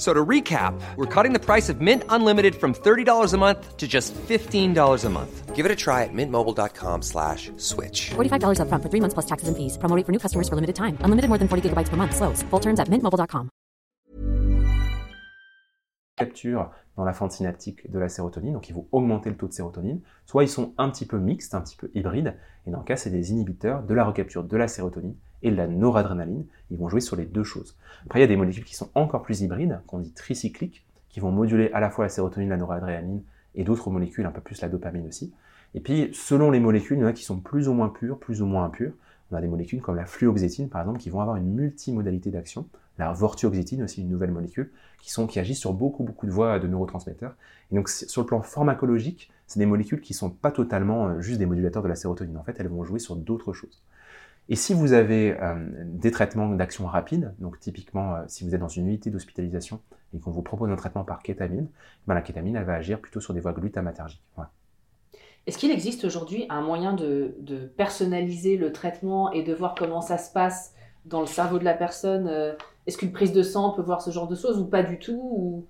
So to recap, we're cutting the price of Mint Unlimited from $30 a month to just $15 a month. Give it a try at mintmobile.com slash switch. $45 up front for three months plus taxes and fees. Promo for new customers for limited time. Unlimited more than 40 gigabytes per month. Slows. Full terms at mintmobile.com. Capture dans la fente synaptique de la sérotonine, donc ils vont augmenter le taux de sérotonine. Soit ils sont un petit peu mixtes, un petit peu hybrides, et dans le cas, c'est des inhibiteurs de la recapture de la sérotonine et la noradrénaline. Ils vont jouer sur les deux choses. Après, il y a des molécules qui sont encore plus hybrides, qu'on dit tricycliques, qui vont moduler à la fois la sérotonine, la noradrénaline et d'autres molécules, un peu plus la dopamine aussi. Et puis, selon les molécules, il y en a qui sont plus ou moins pures, plus ou moins impures. On a des molécules comme la fluoxétine, par exemple, qui vont avoir une multimodalité d'action. La vortioxétine, aussi une nouvelle molécule, qui, sont, qui agissent sur beaucoup, beaucoup de voies de neurotransmetteurs. Et donc, sur le plan pharmacologique, c'est des molécules qui ne sont pas totalement euh, juste des modulateurs de la sérotonine. En fait, elles vont jouer sur d'autres choses. Et si vous avez euh, des traitements d'action rapide, donc typiquement euh, si vous êtes dans une unité d'hospitalisation et qu'on vous propose un traitement par kétamine, ben, la kétamine elle va agir plutôt sur des voies glutamatergiques. Est-ce qu'il existe aujourd'hui un moyen de, personnaliser le traitement et de voir comment ça se passe dans le cerveau de la personne? Euh, Est-ce qu'une prise de sang peut voir ce genre de choses ou pas du tout ou...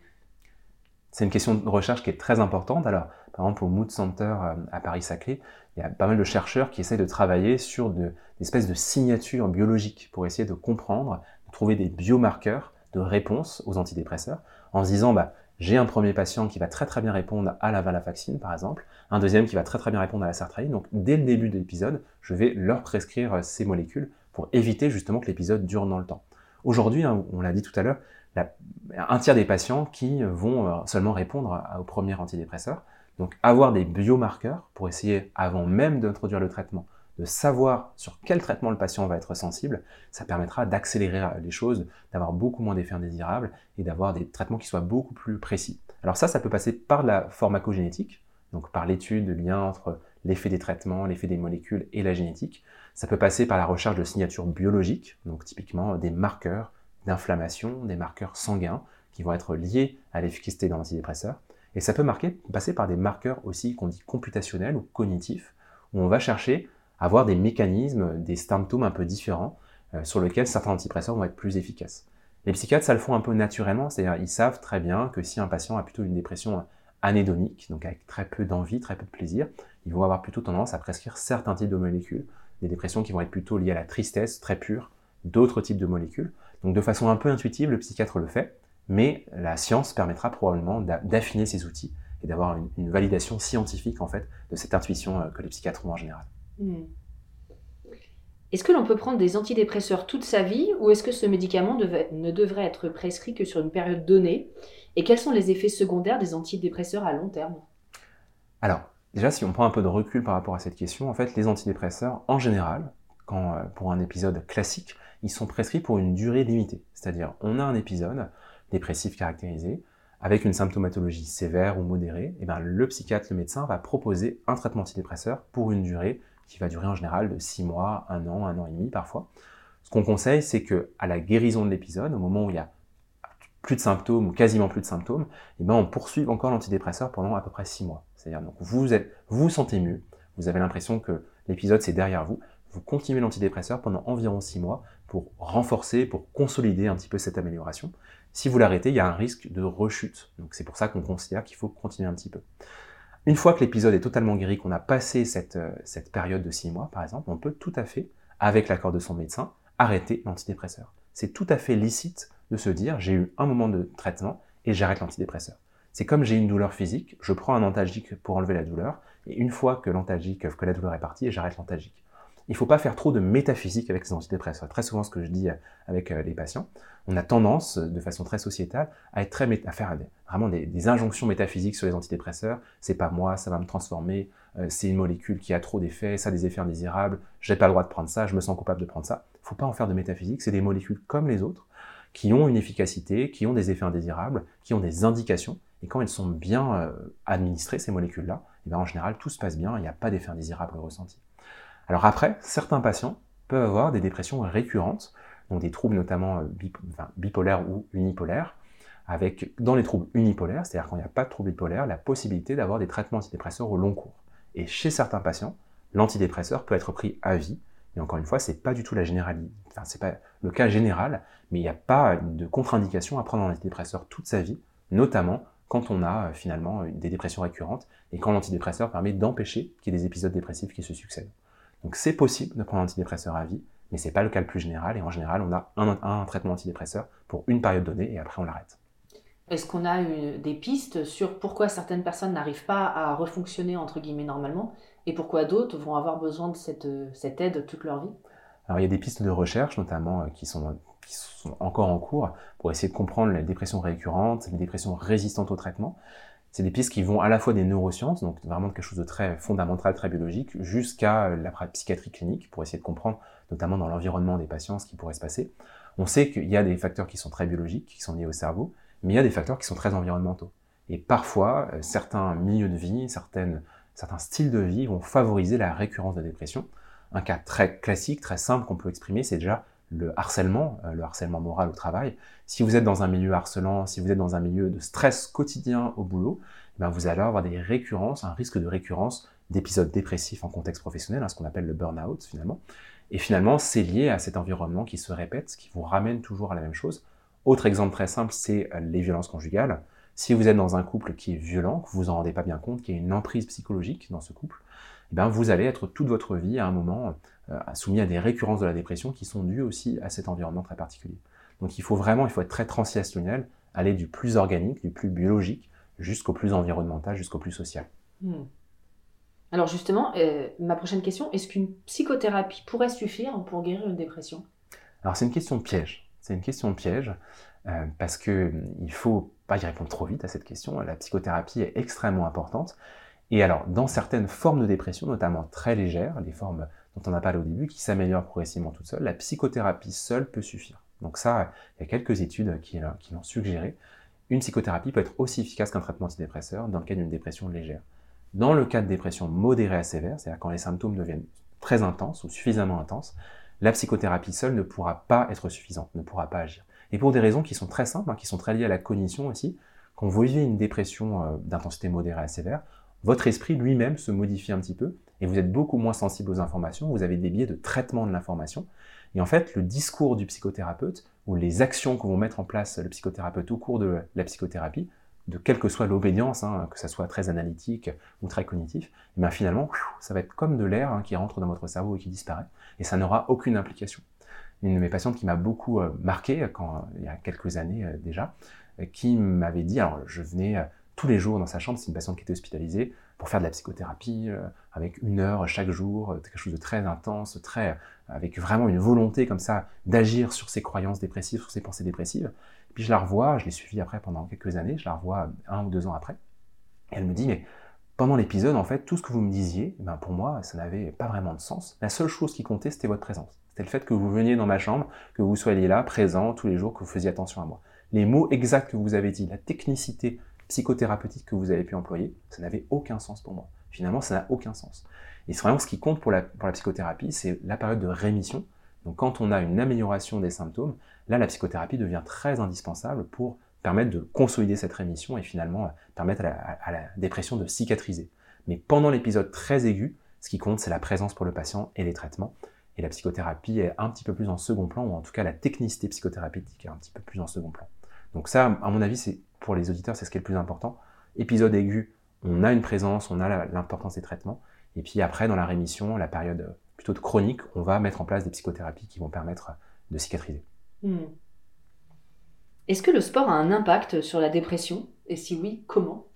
C'est une question de recherche qui est très importante. Alors, par exemple, au Mood Center à Paris-Saclay, il y a pas mal de chercheurs qui essaient de travailler sur de, des espèces de signatures biologiques pour essayer de comprendre, de trouver des biomarqueurs de réponse aux antidépresseurs, en se disant, bah, j'ai un premier patient qui va très très bien répondre à la valaflaxine, par exemple, un deuxième qui va très très bien répondre à la sertraline. Donc, dès le début de l'épisode, je vais leur prescrire ces molécules pour éviter justement que l'épisode dure dans le temps. Aujourd'hui, hein, on l'a dit tout à l'heure, un tiers des patients qui vont euh, seulement répondre au premier antidépresseur. Donc avoir des biomarqueurs pour essayer, avant même d'introduire le traitement, de savoir sur quel traitement le patient va être sensible, ça permettra d'accélérer les choses, d'avoir beaucoup moins d'effets indésirables et d'avoir des traitements qui soient beaucoup plus précis. Alors ça, ça peut passer par la pharmacogénétique, donc par l'étude du lien entre l'effet des traitements, l'effet des molécules et la génétique. Ça peut passer par la recherche de signatures biologiques, donc typiquement des marqueurs d'inflammation, des marqueurs sanguins qui vont être liés à l'efficacité d'un antidépresseur. Et ça peut passer par des marqueurs aussi qu'on dit computationnels ou cognitifs, où on va chercher à avoir des mécanismes, des symptômes un peu différents euh, sur lesquels certains antidépresseurs vont être plus efficaces. Les psychiatres, ça le font un peu naturellement, c'est-à-dire ils savent très bien que si un patient a plutôt une dépression anédonique, donc avec très peu d'envie, très peu de plaisir, ils vont avoir plutôt tendance à prescrire certains types de molécules, des dépressions qui vont être plutôt liées à la tristesse très pure, d'autres types de molécules. Donc de façon un peu intuitive, le psychiatre le fait, mais la science permettra probablement d'affiner ces outils et d'avoir une, validation scientifique en fait de cette intuition euh, que les psychiatres ont en général. Hmm. Est-ce que l'on peut prendre des antidépresseurs toute sa vie ou est-ce que ce médicament ne devrait être prescrit que sur une période donnée? Et quels sont les effets secondaires des antidépresseurs à long terme? Alors, déjà, si on prend un peu de recul par rapport à cette question, en fait, les antidépresseurs, en général, quand, euh, pour un épisode classique, ils sont prescrits pour une durée limitée. C'est-à-dire, on a un épisode dépressif caractérisé, avec une symptomatologie sévère ou modérée, et eh bien, le psychiatre, le médecin va proposer un traitement antidépresseur pour une durée qui va durer en général de 6 mois, 1 an, 1 an et demi parfois. Ce qu'on conseille, c'est que à la guérison de l'épisode, au moment où il y a plus de symptômes ou quasiment plus de symptômes, eh ben on poursuit encore l'antidépresseur pendant à peu près 6 mois. C'est-à-dire donc vous, vous sentez mieux, vous avez l'impression que l'épisode c'est derrière vous, vous continuez l'antidépresseur pendant environ 6 mois pour renforcer, pour consolider un petit peu cette amélioration. Si vous l'arrêtez, il y a un risque de rechute. Donc c'est pour ça qu'on considère qu'il faut continuer un petit peu. Une fois que l'épisode est totalement guéri, qu'on a passé cette, euh, période de 6 mois, par exemple, on peut tout à fait, avec l'accord de son médecin, arrêter l'antidépresseur. C'est tout à fait licite de se dire j'ai eu un moment de traitement et j'arrête l'antidépresseur. C'est comme j'ai une douleur physique, je prends un antalgique pour enlever la douleur, et une fois que que la douleur est partie, j'arrête l'antalgique il ne faut pas faire trop de métaphysique avec ces antidépresseurs. Très souvent, ce que je dis avec euh, les patients, on a tendance, de façon très sociétale, à faire vraiment des, injonctions métaphysiques sur les antidépresseurs. C'est pas moi, ça va me transformer. Euh, c'est une molécule qui a trop d'effets, ça a des effets indésirables. J'ai pas le droit de prendre ça, je me sens coupable de prendre ça. Il ne faut pas en faire de métaphysique. C'est des molécules comme les autres qui ont une efficacité, qui ont des effets indésirables, qui ont des indications. Et quand elles sont bien euh, administrées, ces molécules-là, eh ben, en général, tout se passe bien, il n'y a pas d'effet indésirable ressenti. Alors après, certains patients peuvent avoir des dépressions récurrentes, donc des troubles notamment euh, bipolaires ou unipolaires, avec dans les troubles unipolaires, c'est-à-dire quand il n'y a pas de trouble bipolaire, la possibilité d'avoir des traitements antidépresseurs au long cours. Et chez certains patients, l'antidépresseur peut être pris à vie. Et encore une fois, c'est pas du tout la généralité, c'est pas le cas général, mais il n'y a pas de contre-indication à prendre un antidépresseur toute sa vie, notamment quand on a euh, finalement des dépressions récurrentes et quand l'antidépresseur permet d'empêcher qu'il y ait des épisodes dépressifs qui se succèdent. Donc c'est possible de prendre un antidépresseur à vie, mais ce n'est pas le cas le plus général. Et en général, on a un, traitement antidépresseur pour une période donnée et après on l'arrête. Est-ce qu'on a des pistes sur pourquoi certaines personnes n'arrivent pas à refonctionner entre guillemets normalement et pourquoi d'autres vont avoir besoin de cette, cette aide toute leur vie? Alors il y a des pistes de recherche notamment euh, qui sont, qui sont encore en cours pour essayer de comprendre les dépressions récurrentes, les dépressions résistantes au traitement. C'est des pistes qui vont à la fois des neurosciences, donc vraiment quelque chose de très fondamental, très biologique, jusqu'à la psychiatrie clinique, pour essayer de comprendre, notamment dans l'environnement des patients, ce qui pourrait se passer. On sait qu'il y a des facteurs qui sont très biologiques, qui sont liés au cerveau, mais il y a des facteurs qui sont très environnementaux. Et parfois, euh, certains milieux de vie, certaines, certains styles de vie vont favoriser la récurrence de dépression. Un cas très classique, très simple qu'on peut exprimer, c'est déjà le harcèlement, euh, le harcèlement moral au travail. Si vous êtes dans un milieu harcelant, si vous êtes dans un milieu de stress quotidien au boulot, eh ben, vous allez avoir des récurrences, un risque de récurrence d'épisodes dépressifs en contexte professionnel, hein, ce qu'on appelle le burn-out finalement. Et finalement, c'est lié à cet environnement qui se répète, qui vous ramène toujours à la même chose. Autre exemple très simple, c'est euh, les violences conjugales. Si vous êtes dans un couple qui est violent, que vous vous en rendez pas bien compte, qu'il y a une emprise psychologique dans ce couple, eh ben, vous allez être toute votre vie à un moment euh, soumis à des récurrences de la dépression qui sont dues aussi à cet environnement très particulier. Donc il faut vraiment, il faut être très aller du plus organique, du plus biologique, jusqu'au plus environnemental, jusqu'au plus social. Hmm. Alors justement, euh, ma prochaine question, est-ce qu'une psychothérapie pourrait suffire pour guérir une dépression? Alors c'est une question piège. C'est une question piège euh, parce que il faut pas y répondre trop vite à cette question. La psychothérapie est extrêmement importante Et alors, dans certaines formes de dépression, notamment très légères, les formes dont on a parlé au début, qui s'améliorent progressivement toutes seules, la psychothérapie seule peut suffire. Donc ça, il y a quelques études qui, qui l'ont suggéré. Une psychothérapie peut être aussi efficace qu'un traitement antidépresseur dans le cas d'une dépression légère. Dans le cas de dépression modérée à sévère, c'est-à-dire quand les symptômes deviennent très intenses ou suffisamment intenses, la psychothérapie seule ne pourra pas être suffisante, ne pourra pas agir. Et pour des raisons qui sont très simples, hein, qui sont très liées à la cognition aussi, quand vous vivez une dépression euh, d'intensité modérée à sévère, votre esprit lui-même se modifie un petit peu et vous êtes beaucoup moins sensible aux informations, vous avez des biais de traitement de l'information. Et en fait, le discours du psychothérapeute ou les actions que vont mettre en place le psychothérapeute au cours de la psychothérapie, de quelle que soit l'obédience, hein, que ça soit très analytique ou très cognitif, eh bien finalement, ça va être comme de l'air hein, qui rentre dans votre cerveau et qui disparaît, et ça n'aura aucune implication. Une de mes patientes qui m'a beaucoup euh, marqué quand, il y a quelques années euh, déjà, euh, qui m'avait dit, alors je venais tous les jours dans sa chambre, c'est une patiente qui était hospitalisée, pour faire de la psychothérapie, avec une heure chaque jour, quelque chose de très intense, très, avec vraiment une volonté comme ça d'agir sur ses croyances dépressives, sur ses pensées dépressives. Puis je la revois, je l'ai suivie après pendant quelques années, je la revois un ou deux ans après, et elle me dit, mais pendant l'épisode, en fait, tout ce que vous me disiez, eh ben pour moi, ça n'avait pas vraiment de sens. La seule chose qui comptait, c'était votre présence. C'était le fait que vous veniez dans ma chambre, que vous soyez là, présent tous les jours, que vous faisiez attention à moi. Les mots exacts que vous avez dit, la technicité psychothérapeutique que vous avez pu employer, ça n'avait aucun sens pour moi. Finalement, ça n'a aucun sens. Et c'est vraiment ce qui compte pour la, pour la psychothérapie, c'est la période de rémission. Donc quand on a une amélioration des symptômes, là, la psychothérapie devient très indispensable pour permettre de consolider cette rémission et finalement permettre à la, dépression de cicatriser. Mais pendant l'épisode très aigu, ce qui compte, c'est la présence pour le patient et les traitements. Et la psychothérapie est un petit peu plus en second plan, ou en tout cas la technicité psychothérapeutique est un petit peu plus en second plan. Donc ça, à mon avis, c'est pour les auditeurs, c'est ce qui est le plus important. Épisode aigu, on a une présence, on a l'importance des traitements. Et puis après, dans la rémission, la période plutôt de chronique, on va mettre en place des psychothérapies qui vont permettre de cicatriser. Hmm. Est-ce que le sport a un impact sur la dépression? Et si oui, comment?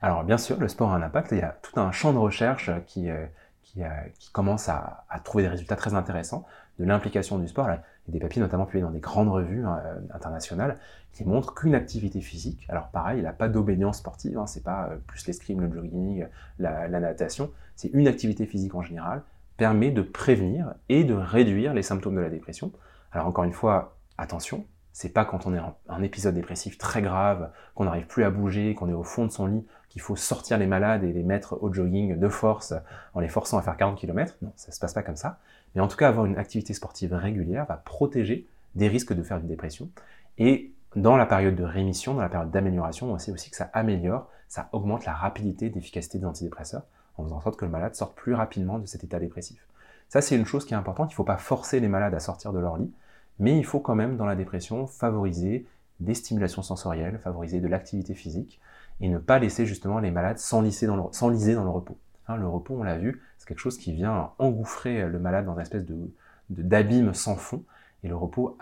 Alors bien sûr, le sport a un impact. Il y a tout un champ de recherche qui, euh, qui, commence à, trouver des résultats très intéressants de l'implication du sport. Il y a des papiers notamment publiés dans des grandes revues hein, euh, internationales qui montrent qu'une activité physique, alors pareil, il n'a pas d'obédience sportive, hein, c'est pas euh, plus l'escrime, le jogging, la, la natation, c'est une activité physique en général, permet de prévenir et de réduire les symptômes de la dépression. Alors encore une fois, attention, c'est pas quand on est en un épisode dépressif très grave, qu'on n'arrive plus à bouger, qu'on est au fond de son lit, qu'il faut sortir les malades et les mettre au jogging de force en les forçant à faire 40 km. Non, ça se passe pas comme ça. Mais en tout cas, avoir une activité sportive régulière va protéger des risques de faire une dépression. Et dans la période de rémission, dans la période d'amélioration, on sait aussi que ça améliore, ça augmente la rapidité d'efficacité des antidépresseurs en faisant en sorte que le malade sorte plus rapidement de cet état dépressif. Ça, c'est une chose qui est importante. Il ne faut pas forcer les malades à sortir de leur lit, mais il faut quand même, dans la dépression, favoriser des stimulations sensorielles, favoriser de l'activité physique et ne pas laisser justement les malades s'enliser dans, le, dans le repos. Hein, le repos, on l'a vu, c'est quelque chose qui vient engouffrer le malade dans une espèce de, d'abîme sans fond. Et le repos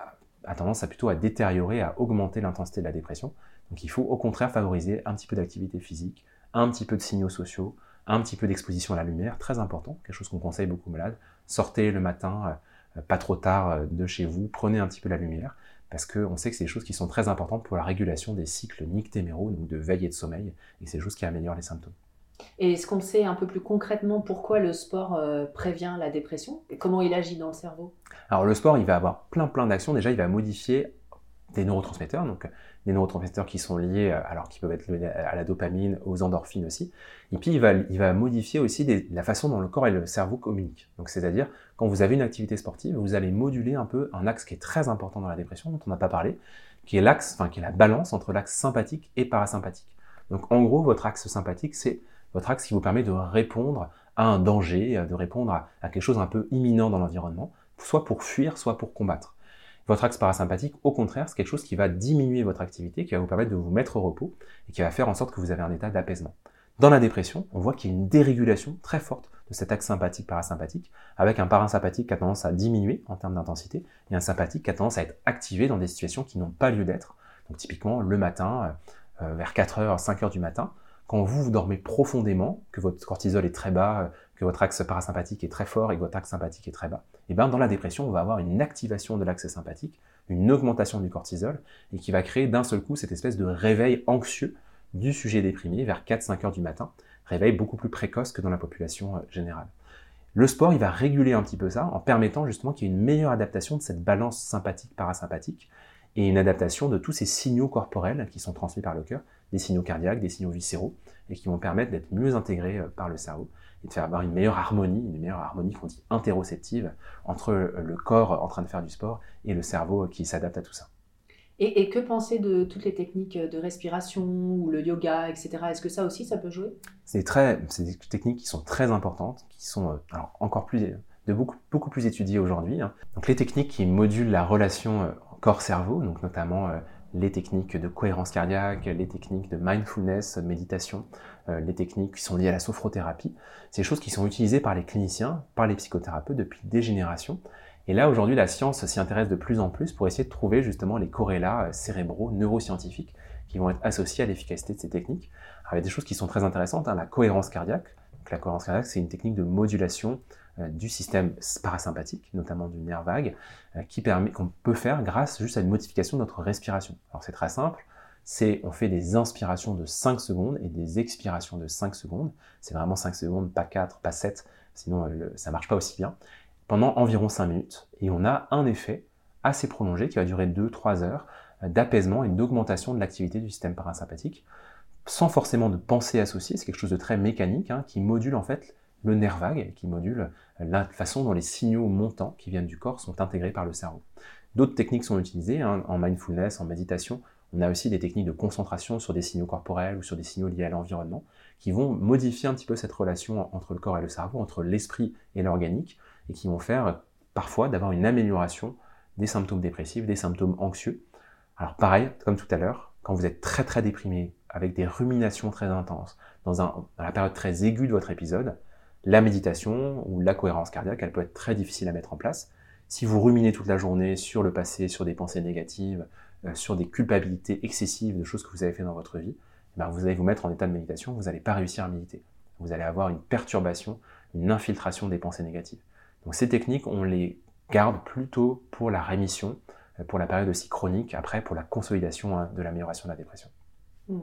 a, tendance à plutôt à détériorer, à augmenter l'intensité de la dépression. Donc il faut au contraire favoriser un petit peu d'activité physique, un petit peu de signaux sociaux, un petit peu d'exposition à la lumière, très important, quelque chose qu'on conseille beaucoup aux malades. Sortez le matin, euh, pas trop tard euh, de chez vous, prenez un petit peu la lumière, parce qu'on sait que c'est des choses qui sont très importantes pour la régulation des cycles nictéméraux, donc de veille et de sommeil, et c'est des choses qui améliorent les symptômes. Et est-ce qu'on sait un peu plus concrètement pourquoi le sport euh, prévient la dépression et comment il agit dans le cerveau? Alors le sport, il va avoir plein plein d'actions. Déjà, il va modifier des neurotransmetteurs, donc des neurotransmetteurs qui sont liés, euh, alors qui peuvent être liés à la dopamine, aux endorphines aussi. Et puis il va, il va modifier aussi la façon dont le corps et le cerveau communiquent. Donc c'est-à-dire quand vous avez une activité sportive, vous allez moduler un peu un axe qui est très important dans la dépression, dont on n'a pas parlé, qui est l'axe, enfin qui est la balance entre l'axe sympathique et parasympathique. Donc en gros, votre axe sympathique, c'est votre axe qui vous permet de répondre à un danger, de répondre à, quelque chose un peu imminent dans l'environnement, soit pour fuir, soit pour combattre. Votre axe parasympathique, au contraire, c'est quelque chose qui va diminuer votre activité, qui va vous permettre de vous mettre au repos et qui va faire en sorte que vous avez un état d'apaisement. Dans la dépression, on voit qu'il y a une dérégulation très forte de cet axe sympathique-parasympathique, avec un parasympathique qui a tendance à diminuer en termes d'intensité, et un sympathique qui a tendance à être activé dans des situations qui n'ont pas lieu d'être. Donc typiquement le matin, euh, vers 4h, 5h du matin, quand vous, vous dormez profondément, que votre cortisol est très bas, euh, que votre axe parasympathique est très fort et que votre axe sympathique est très bas, et eh bien dans la dépression, on va avoir une activation de l'axe sympathique, une augmentation du cortisol, et qui va créer d'un seul coup cette espèce de réveil anxieux du sujet déprimé vers 4-5 heures du matin, réveil beaucoup plus précoce que dans la population euh, générale. Le sport, il va réguler un petit peu ça en permettant justement qu'il y ait une meilleure adaptation de cette balance sympathique-parasympathique et une adaptation de tous ces signaux corporels qui sont transmis par le cœur, des signaux cardiaques, des signaux viscéraux, et qui vont permettre d'être mieux intégrés euh, par le cerveau et de faire avoir une meilleure harmonie, une meilleure harmonie qu'on dit interoceptive entre le corps en train de faire du sport et le cerveau qui s'adapte à tout ça. Et, que penser de toutes les techniques de respiration ou le yoga, etc. Est-ce que ça aussi, ça peut jouer? C'est très, c'est des techniques qui sont très importantes, qui sont euh, alors, encore plus, de beaucoup, beaucoup plus étudiées aujourd'hui. Hein. Donc les techniques qui modulent la relation euh, corps-cerveau, donc notamment euh, les techniques de cohérence cardiaque, les techniques de mindfulness, de méditation, les techniques qui sont liées à la sophrothérapie, c'est des choses qui sont utilisées par les cliniciens, par les psychothérapeutes depuis des générations et là, aujourd'hui, la science s'y intéresse de plus en plus pour essayer de trouver justement les corrélats euh, cérébraux, neuroscientifiques, qui vont être associés à l'efficacité de ces techniques. Alors, il y a des choses qui sont très intéressantes, hein, la cohérence cardiaque. La cohérence cardiaque, c'est une technique de modulation euh, du système parasympathique, notamment du nerf vague, euh, qui permet, qu'on peut faire grâce juste à une modification de notre respiration. Alors, c'est très simple. C'est, on fait des inspirations de 5 secondes et des expirations de 5 secondes. C'est vraiment 5 secondes, pas 4, pas 7, sinon ça marche pas aussi bien pendant environ 5 minutes. Et on a un effet assez prolongé qui va durer 2-3 heures euh, d'apaisement et d'augmentation de l'activité du système parasympathique, sans forcément de pensée associée, c'est quelque chose de très mécanique, hein, qui module en fait le nerf vague, qui module euh, la façon dont les signaux montants qui viennent du corps sont intégrés par le cerveau. D'autres techniques sont utilisées, hein, en mindfulness, en méditation, on a aussi des techniques de concentration sur des signaux corporels ou sur des signaux liés à l'environnement, qui vont modifier un petit peu cette relation entre le corps et le cerveau, entre l'esprit et l'organique, et qui vont faire parfois d'avoir une amélioration des symptômes dépressifs, des symptômes anxieux. Alors pareil, comme tout à l'heure, quand vous êtes très très déprimé, avec des ruminations très intenses, dans, un, dans la période très aiguë de votre épisode, la méditation ou la cohérence cardiaque, elle peut être très difficile à mettre en place. Si vous ruminez toute la journée sur le passé, sur des pensées négatives, sur des culpabilités excessives de choses que vous avez fait dans votre vie, eh ben vous allez vous mettre en état de méditation, vous n'allez pas réussir à méditer. Vous allez avoir une perturbation, une infiltration des pensées négatives. Donc ces techniques, on les garde plutôt pour la rémission, euh, pour la période aussi chronique, après pour la consolidation hein, de l'amélioration de la dépression. Hmm.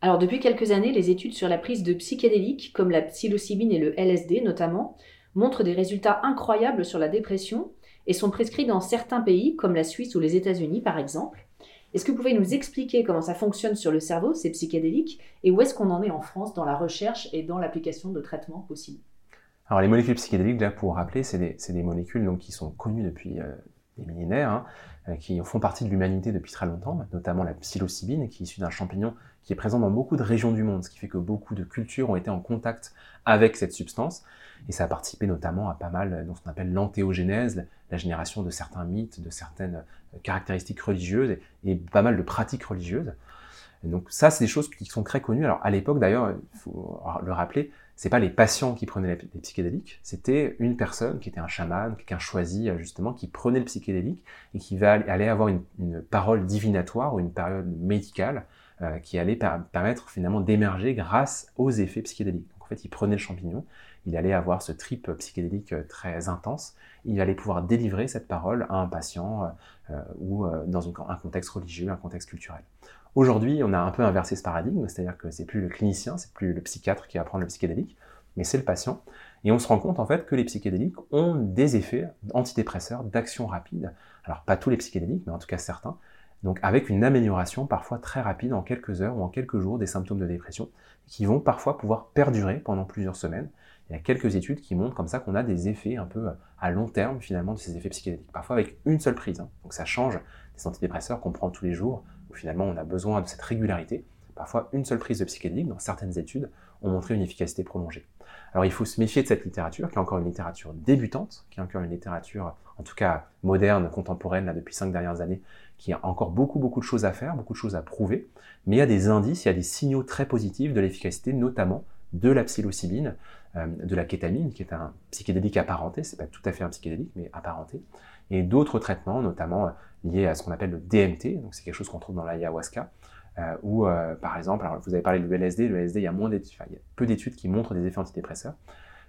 Alors depuis quelques années, les études sur la prise de psychédéliques, comme la psilocybine et le LSD notamment, montrent des résultats incroyables sur la dépression et sont prescrits dans certains pays, comme la Suisse ou les États-Unis par exemple. Est-ce que vous pouvez nous expliquer comment ça fonctionne sur le cerveau, ces psychédéliques, et où est-ce qu'on en est en France dans la recherche et dans l'application de traitements possibles? Alors les molécules psychédéliques, là pour rappeler, c'est des, des, molécules donc, qui sont connues depuis euh, des millénaires, hein, euh, qui font partie de l'humanité depuis très longtemps, notamment la psilocybine, qui est issue d'un champignon qui est présent dans beaucoup de régions du monde, ce qui fait que beaucoup de cultures ont été en contact avec cette substance, et ça a participé notamment à pas mal de ce qu'on appelle l'antéogénèse, la génération de certains mythes, de certaines euh, caractéristiques religieuses, et, pas mal de pratiques religieuses. donc ça, c'est des choses qui sont très connues. Alors à l'époque, d'ailleurs, il faut le rappeler, c'est pas les patients qui prenaient les psychédéliques, c'était une personne qui était un chaman, quelqu'un choisi euh, justement, qui prenait le psychédélique et qui allait avoir une, parole divinatoire ou une période médicale euh, qui allait permettre finalement d'émerger grâce aux effets psychédéliques. Donc en fait, il prenait le champignon, il allait avoir ce trip psychédélique euh, très intense, il allait pouvoir délivrer cette parole à un patient ou dans un contexte religieux, un contexte culturel. Aujourd'hui, on a un peu inversé ce paradigme, c'est-à-dire que c'est plus le clinicien, c'est plus le psychiatre qui va prendre le psychédélique, mais c'est le patient. Et on se rend compte en fait que les psychédéliques ont des effets antidépresseurs d'action rapide. Alors pas tous les psychédéliques, mais en tout cas certains. Donc avec une amélioration parfois très rapide en quelques heures ou en quelques jours des symptômes de dépression, qui vont parfois pouvoir perdurer pendant plusieurs semaines. Il y a quelques études qui montrent comme ça qu'on a des effets un peu à long terme finalement de ces effets psychédéliques, parfois avec une seule prise. Hein. Donc ça change des antidépresseurs qu'on prend tous les jours où finalement on a besoin de cette régularité. Parfois, une seule prise de psychédélique, dans certaines études, ont montré une efficacité prolongée. Alors il faut se méfier de cette littérature, qui est encore une littérature débutante, qui est encore une littérature, en tout cas moderne, contemporaine, là, depuis cinq dernières années, qui a encore beaucoup, beaucoup de choses à faire, beaucoup de choses à prouver, mais il y a des indices, il y a des signaux très positifs de l'efficacité, notamment de la psilocybine, euh, de la kétamine, qui est un psychédélique apparenté, c'est pas tout à fait un psychédélique, mais apparenté, et d'autres traitements, notamment euh, liés à ce qu'on appelle le DMT, donc c'est quelque chose qu'on trouve dans l'ayahuasca, euh, ou euh, par exemple, vous avez parlé de LSD, le LSD, il y a, il y a peu d'études qui montrent des effets antidépresseurs,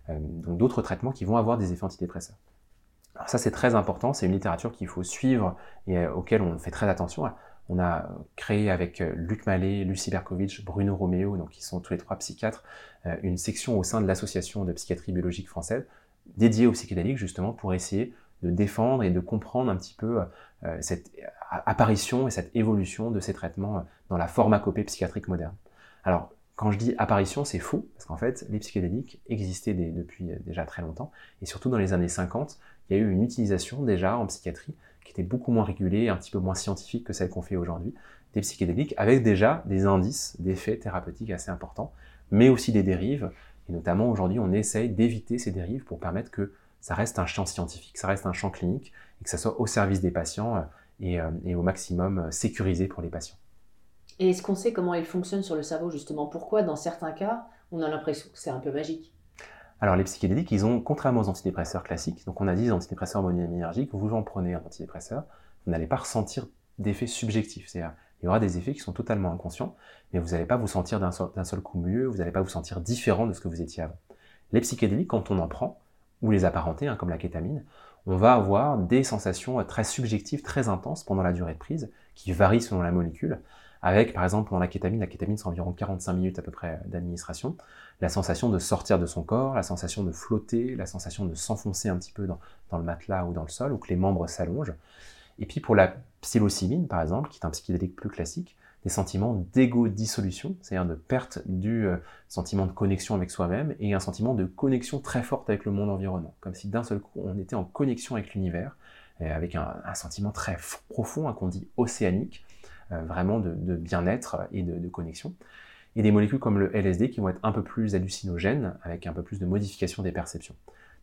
donc d'autres traitements qui vont avoir des effets antidépresseurs. Alors ça c'est très important, c'est une littérature qu'il faut suivre et auquel on fait très attention. On a créé avec Luc Mallet, Lucie Berkovitch, Bruno Roméo, donc qui sont tous les trois psychiatres, une section au sein de l'association de psychiatrie biologique française dédiée aux psychédéliques justement pour essayer de défendre et de comprendre un petit peu cette apparition et cette évolution de ces traitements dans la pharmacopée psychiatrique moderne. Alors, quand je dis apparition, c'est faux, parce qu'en fait, les psychédéliques existaient depuis déjà très longtemps, et surtout dans les années 50, il y a eu une utilisation déjà en psychiatrie qui était beaucoup moins régulée, un petit peu moins scientifique que celle qu'on fait aujourd'hui, des psychédéliques avec déjà des indices d'effets thérapeutiques assez importants, mais aussi des dérives, et notamment aujourd'hui on essaye d'éviter ces dérives pour permettre que ça reste un champ scientifique, ça reste un champ clinique, et que ça soit au service des patients euh, et, euh, et au maximum euh, sécurisé pour les patients. Et est-ce qu'on sait comment il fonctionne sur le cerveau justement? Pourquoi dans certains cas on a l'impression que c'est un peu magique? Alors les psychédéliques, ils ont, contrairement aux antidépresseurs classiques, donc on a dit les antidépresseurs monoaminergiques, vous en prenez un antidépresseur, vous n'allez pas ressentir d'effets subjectifs. C'est-à-dire, il y aura des effets qui sont totalement inconscients, mais vous n'allez pas vous sentir d'un seul, coup mieux, vous n'allez pas vous sentir différent de ce que vous étiez avant. Les psychédéliques, quand on en prend, ou les apparentés, hein, comme la kétamine, on va avoir des sensations très subjectives, très intenses pendant la durée de prise, qui varient selon la molécule, avec par exemple dans la kétamine, la kétamine c'est environ 45 minutes à peu près d'administration, la sensation de sortir de son corps, la sensation de flotter, la sensation de s'enfoncer un petit peu dans, le matelas ou dans le sol, ou que les membres s'allongent. Et puis pour la psilocybine par exemple, qui est un psychédélique plus classique, des sentiments d'égo-dissolution, c'est-à-dire de perte du euh, sentiment de connexion avec soi-même et un sentiment de connexion très forte avec le monde environnant, comme si d'un seul coup on était en connexion avec l'univers, avec un, sentiment très profond hein, qu'on dit océanique, euh, vraiment de, bien-être et de, connexion. Et des molécules comme le LSD qui vont être un peu plus hallucinogènes, avec un peu plus de modification des perceptions.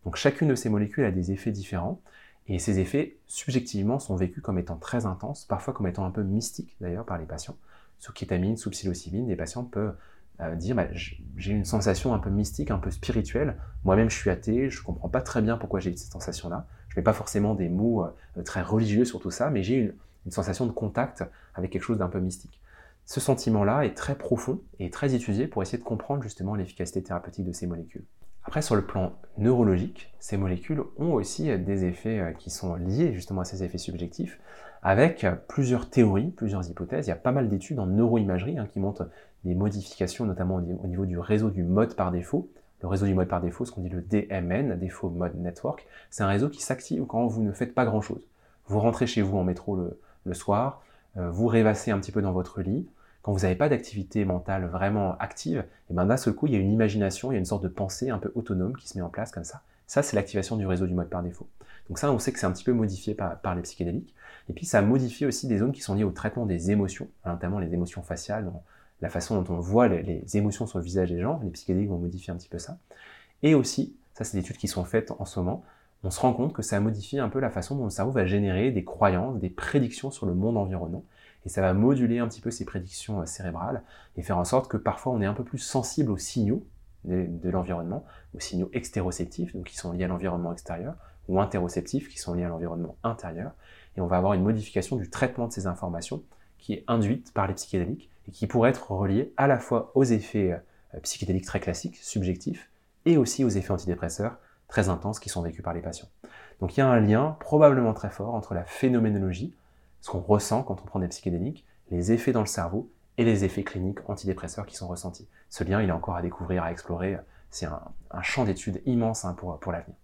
Donc chacune de ces molécules a des effets différents, et ces effets, subjectivement, sont vécus comme étant très intenses, parfois comme étant un peu mystiques d'ailleurs par les patients. Sous kétamine, sous psilocybine, des patients peuvent euh, dire bah, j'ai une sensation un peu mystique, un peu spirituelle. Moi-même, je suis athée, je ne comprends pas très bien pourquoi j'ai cette sensation-là. Je ne mets pas forcément des mots euh, très religieux sur tout ça, mais j'ai une, une sensation de contact avec quelque chose d'un peu mystique. Ce sentiment-là est très profond et très étudié pour essayer de comprendre justement l'efficacité thérapeutique de ces molécules. Après, sur le plan neurologique, ces molécules ont aussi des effets euh, qui sont liés justement à ces effets subjectifs, avec plusieurs théories, plusieurs hypothèses. Il y a pas mal d'études en neuroimagerie hein, qui montrent des modifications, notamment au niveau du réseau du mode par défaut. Le réseau du mode par défaut, ce qu'on dit le DMN, Default Mode Network, c'est un réseau qui s'active quand vous ne faites pas grand-chose. Vous rentrez chez vous en métro le, le soir, euh, vous rêvassez un petit peu dans votre lit, quand vous n'avez pas d'activité mentale vraiment active, et ben d'un seul coup, il y a une imagination, il y a une sorte de pensée un peu autonome qui se met en place comme ça. Ça, c'est l'activation du réseau du mode par défaut. Donc ça, on sait que c'est un petit peu modifié par, les psychédéliques. Et puis, ça modifie aussi des zones qui sont liées au traitement des émotions, hein, notamment les émotions faciales, la façon dont on voit les, émotions sur le visage des gens. Les psychédéliques vont modifier un petit peu ça. Et aussi, ça, c'est des études qui sont faites en ce moment, on se rend compte que ça modifie un peu la façon dont le cerveau va générer des croyances, des prédictions sur le monde environnant. Et ça va moduler un petit peu ces prédictions euh, cérébrales et faire en sorte que parfois on est un peu plus sensible aux signaux de, l'environnement, aux signaux extéroceptifs, donc qui sont liés à l'environnement extérieur, ou interoceptifs, qui sont liés à l'environnement intérieur. Et on va avoir une modification du traitement de ces informations qui est induite par les psychédéliques et qui pourrait être reliée à la fois aux effets euh, psychédéliques très classiques, subjectifs, et aussi aux effets antidépresseurs très intenses qui sont vécues par les patients. Donc il y a un lien probablement très fort entre la phénoménologie, ce qu'on ressent quand on prend des psychédéliques, les effets dans le cerveau et les effets cliniques antidépresseurs qui sont ressentis. Ce lien, il est encore à découvrir, à explorer. C'est un, champ d'études immense hein, pour, pour l'avenir.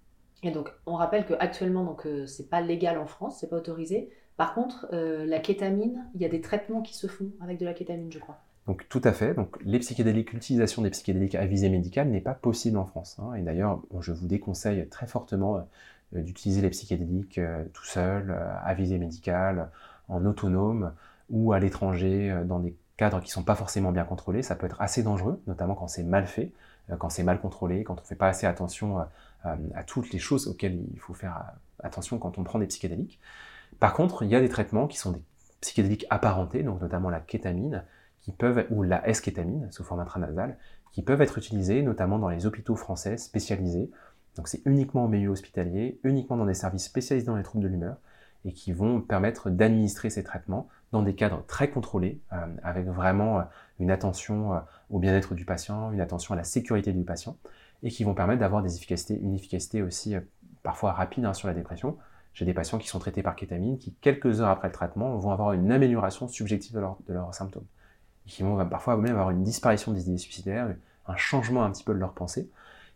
Et donc, on rappelle qu'actuellement, donc, euh, c'est pas légal en France, c'est pas autorisé. Par contre, euh, la kétamine, il y a des traitements qui se font avec de la kétamine, je crois. Donc tout à fait. Donc les psychédéliques, l'utilisation des psychédéliques à visée médicale n'est pas possible en France. Hein. Et d'ailleurs, je vous déconseille très fortement euh, d'utiliser les psychédéliques euh, tout seul, euh, à visée médicale, en autonome ou à l'étranger, dans des cadres qui ne sont pas forcément bien contrôlés. Ça peut être assez dangereux, notamment quand c'est mal fait, quand c'est mal contrôlé, quand on ne fait pas assez attention à toutes les choses auxquelles il faut faire attention quand on prend des psychédéliques. Par contre, il y a des traitements qui sont des psychédéliques apparentés, donc notamment la kétamine, ou la S-kétamine sous forme intranasale, qui peuvent être utilisées notamment dans les hôpitaux français spécialisés. Donc c'est uniquement en milieu hospitalier, uniquement dans des services spécialisés dans les troubles de l'humeur, et qui vont permettre d'administrer ces traitements dans des cadres très contrôlés, euh, avec vraiment euh, une attention euh, au bien-être du patient, une attention à la sécurité du patient, et qui vont permettre d'avoir des efficacités, une efficacité aussi parfois rapide hein, sur la dépression, J'ai des patients qui sont traités par kétamine qui, quelques heures après le traitement, vont avoir une amélioration subjective de, leurs symptômes. Qui vont parfois même avoir une disparition des idées suicidaires, un changement un petit peu de leur pensée.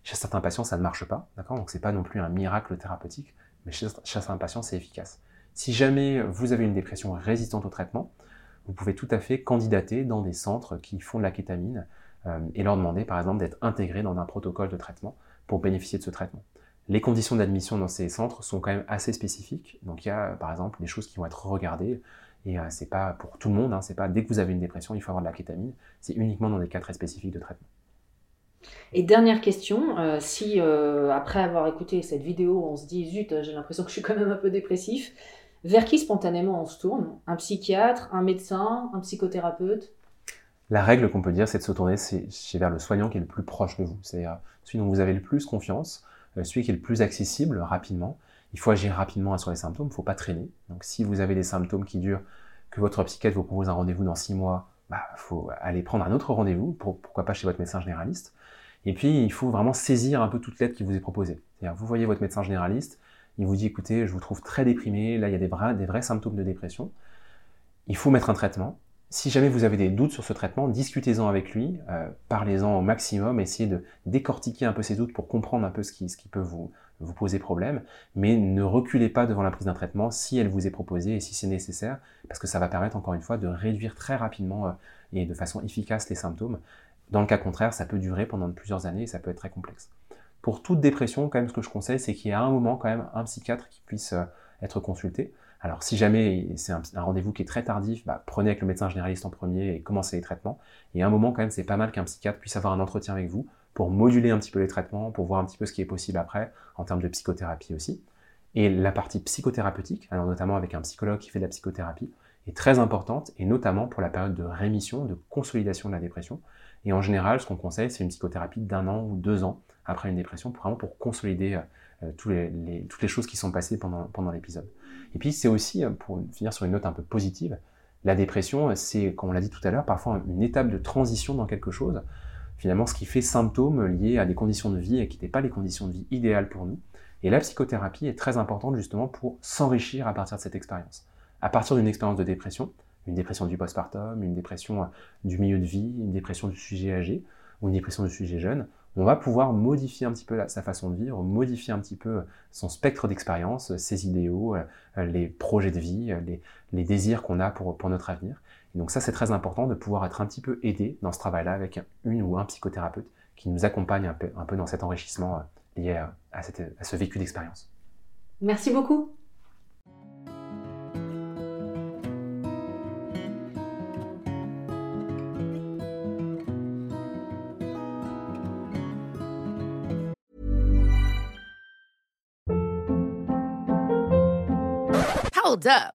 Chez certains patients, ça ne marche pas, d'accord? Donc c'est pas non plus un miracle thérapeutique, mais chez, certains patients, c'est efficace. Si jamais vous avez une dépression résistante au traitement, vous pouvez tout à fait candidater dans des centres qui font de la kétamine euh, et leur demander, par exemple, d'être intégrés dans un protocole de traitement pour bénéficier de ce traitement. Les conditions d'admission dans ces centres sont quand même assez spécifiques. Donc il y a par exemple des choses qui vont être regardées et euh, c'est pas pour tout le monde. Hein, c'est pas dès que vous avez une dépression il faut avoir de la kétamine. C'est uniquement dans des cas très spécifiques de traitement. Et dernière question, euh, si euh, après avoir écouté cette vidéo on se dit zut j'ai l'impression que je suis quand même un peu dépressif, vers qui spontanément on se tourne? Un psychiatre, un médecin, un psychothérapeute? La règle qu'on peut dire, c'est de se tourner vers le soignant qui est le plus proche de vous, c'est-à-dire celui dont vous avez le plus confiance, euh, celui qui est le plus accessible rapidement. Il faut agir rapidement sur les symptômes, il ne faut pas traîner. Donc si vous avez des symptômes qui durent, que votre psychiatre vous propose un rendez-vous dans six mois, il bah, faut aller prendre un autre rendez-vous, pourquoi pas chez votre médecin généraliste. Et puis, il faut vraiment saisir un peu toute l'aide qui vous est proposée. C'est-à-dire, vous voyez votre médecin généraliste, il vous dit, écoutez, je vous trouve très déprimé, là, il y a des vrais, symptômes de dépression. Il faut mettre un traitement. Si jamais vous avez des doutes sur ce traitement, discutez-en avec lui, euh, parlez-en au maximum, essayez de décortiquer un peu ces doutes pour comprendre un peu ce qui peut vous, vous poser problème, mais ne reculez pas devant la prise d'un traitement si elle vous est proposée et si c'est nécessaire, parce que ça va permettre encore une fois de réduire très rapidement euh, et de façon efficace les symptômes. Dans le cas contraire, ça peut durer pendant plusieurs années et ça peut être très complexe. Pour toute dépression, quand même, ce que je conseille, c'est qu'il y a un moment quand même un psychiatre qui puisse euh, être consulté. Alors si jamais c'est un, rendez-vous qui est très tardif, bah, prenez avec le médecin généraliste en premier et commencez les traitements. Et à un moment quand même, c'est pas mal qu'un psychiatre puisse avoir un entretien avec vous pour moduler un petit peu les traitements, pour voir un petit peu ce qui est possible après, en termes de psychothérapie aussi. Et la partie psychothérapeutique, alors notamment avec un psychologue qui fait de la psychothérapie, est très importante, et notamment pour la période de rémission, de consolidation de la dépression. Et en général, ce qu'on conseille, c'est une psychothérapie d'un an ou deux ans après une dépression, pour vraiment pour consolider euh, toutes les choses qui sont passées pendant, pendant l'épisode. Et puis c'est aussi, euh, pour finir sur une note un peu positive, la dépression, c'est, comme on l'a dit tout à l'heure, parfois une étape de transition dans quelque chose. Finalement, ce qui fait symptômes liés à des conditions de vie et qui n'étaient pas les conditions de vie idéales pour nous. Et la psychothérapie est très importante justement pour s'enrichir à partir de cette expérience. À partir d'une expérience de dépression, une dépression du postpartum, une dépression euh, du milieu de vie, une dépression du sujet âgé ou une dépression du sujet jeune, on va pouvoir modifier un petit peu sa façon de vivre, modifier un petit peu son spectre d'expérience, ses idéaux, euh, les projets de vie, euh, les, désirs qu'on a pour, pour notre avenir. Et donc ça, c'est très important de pouvoir être un petit peu aidé dans ce travail-là avec une ou un psychothérapeute qui nous accompagne un peu, un peu dans cet enrichissement lié à, à ce vécu d'expérience. Merci beaucoup. Hold up.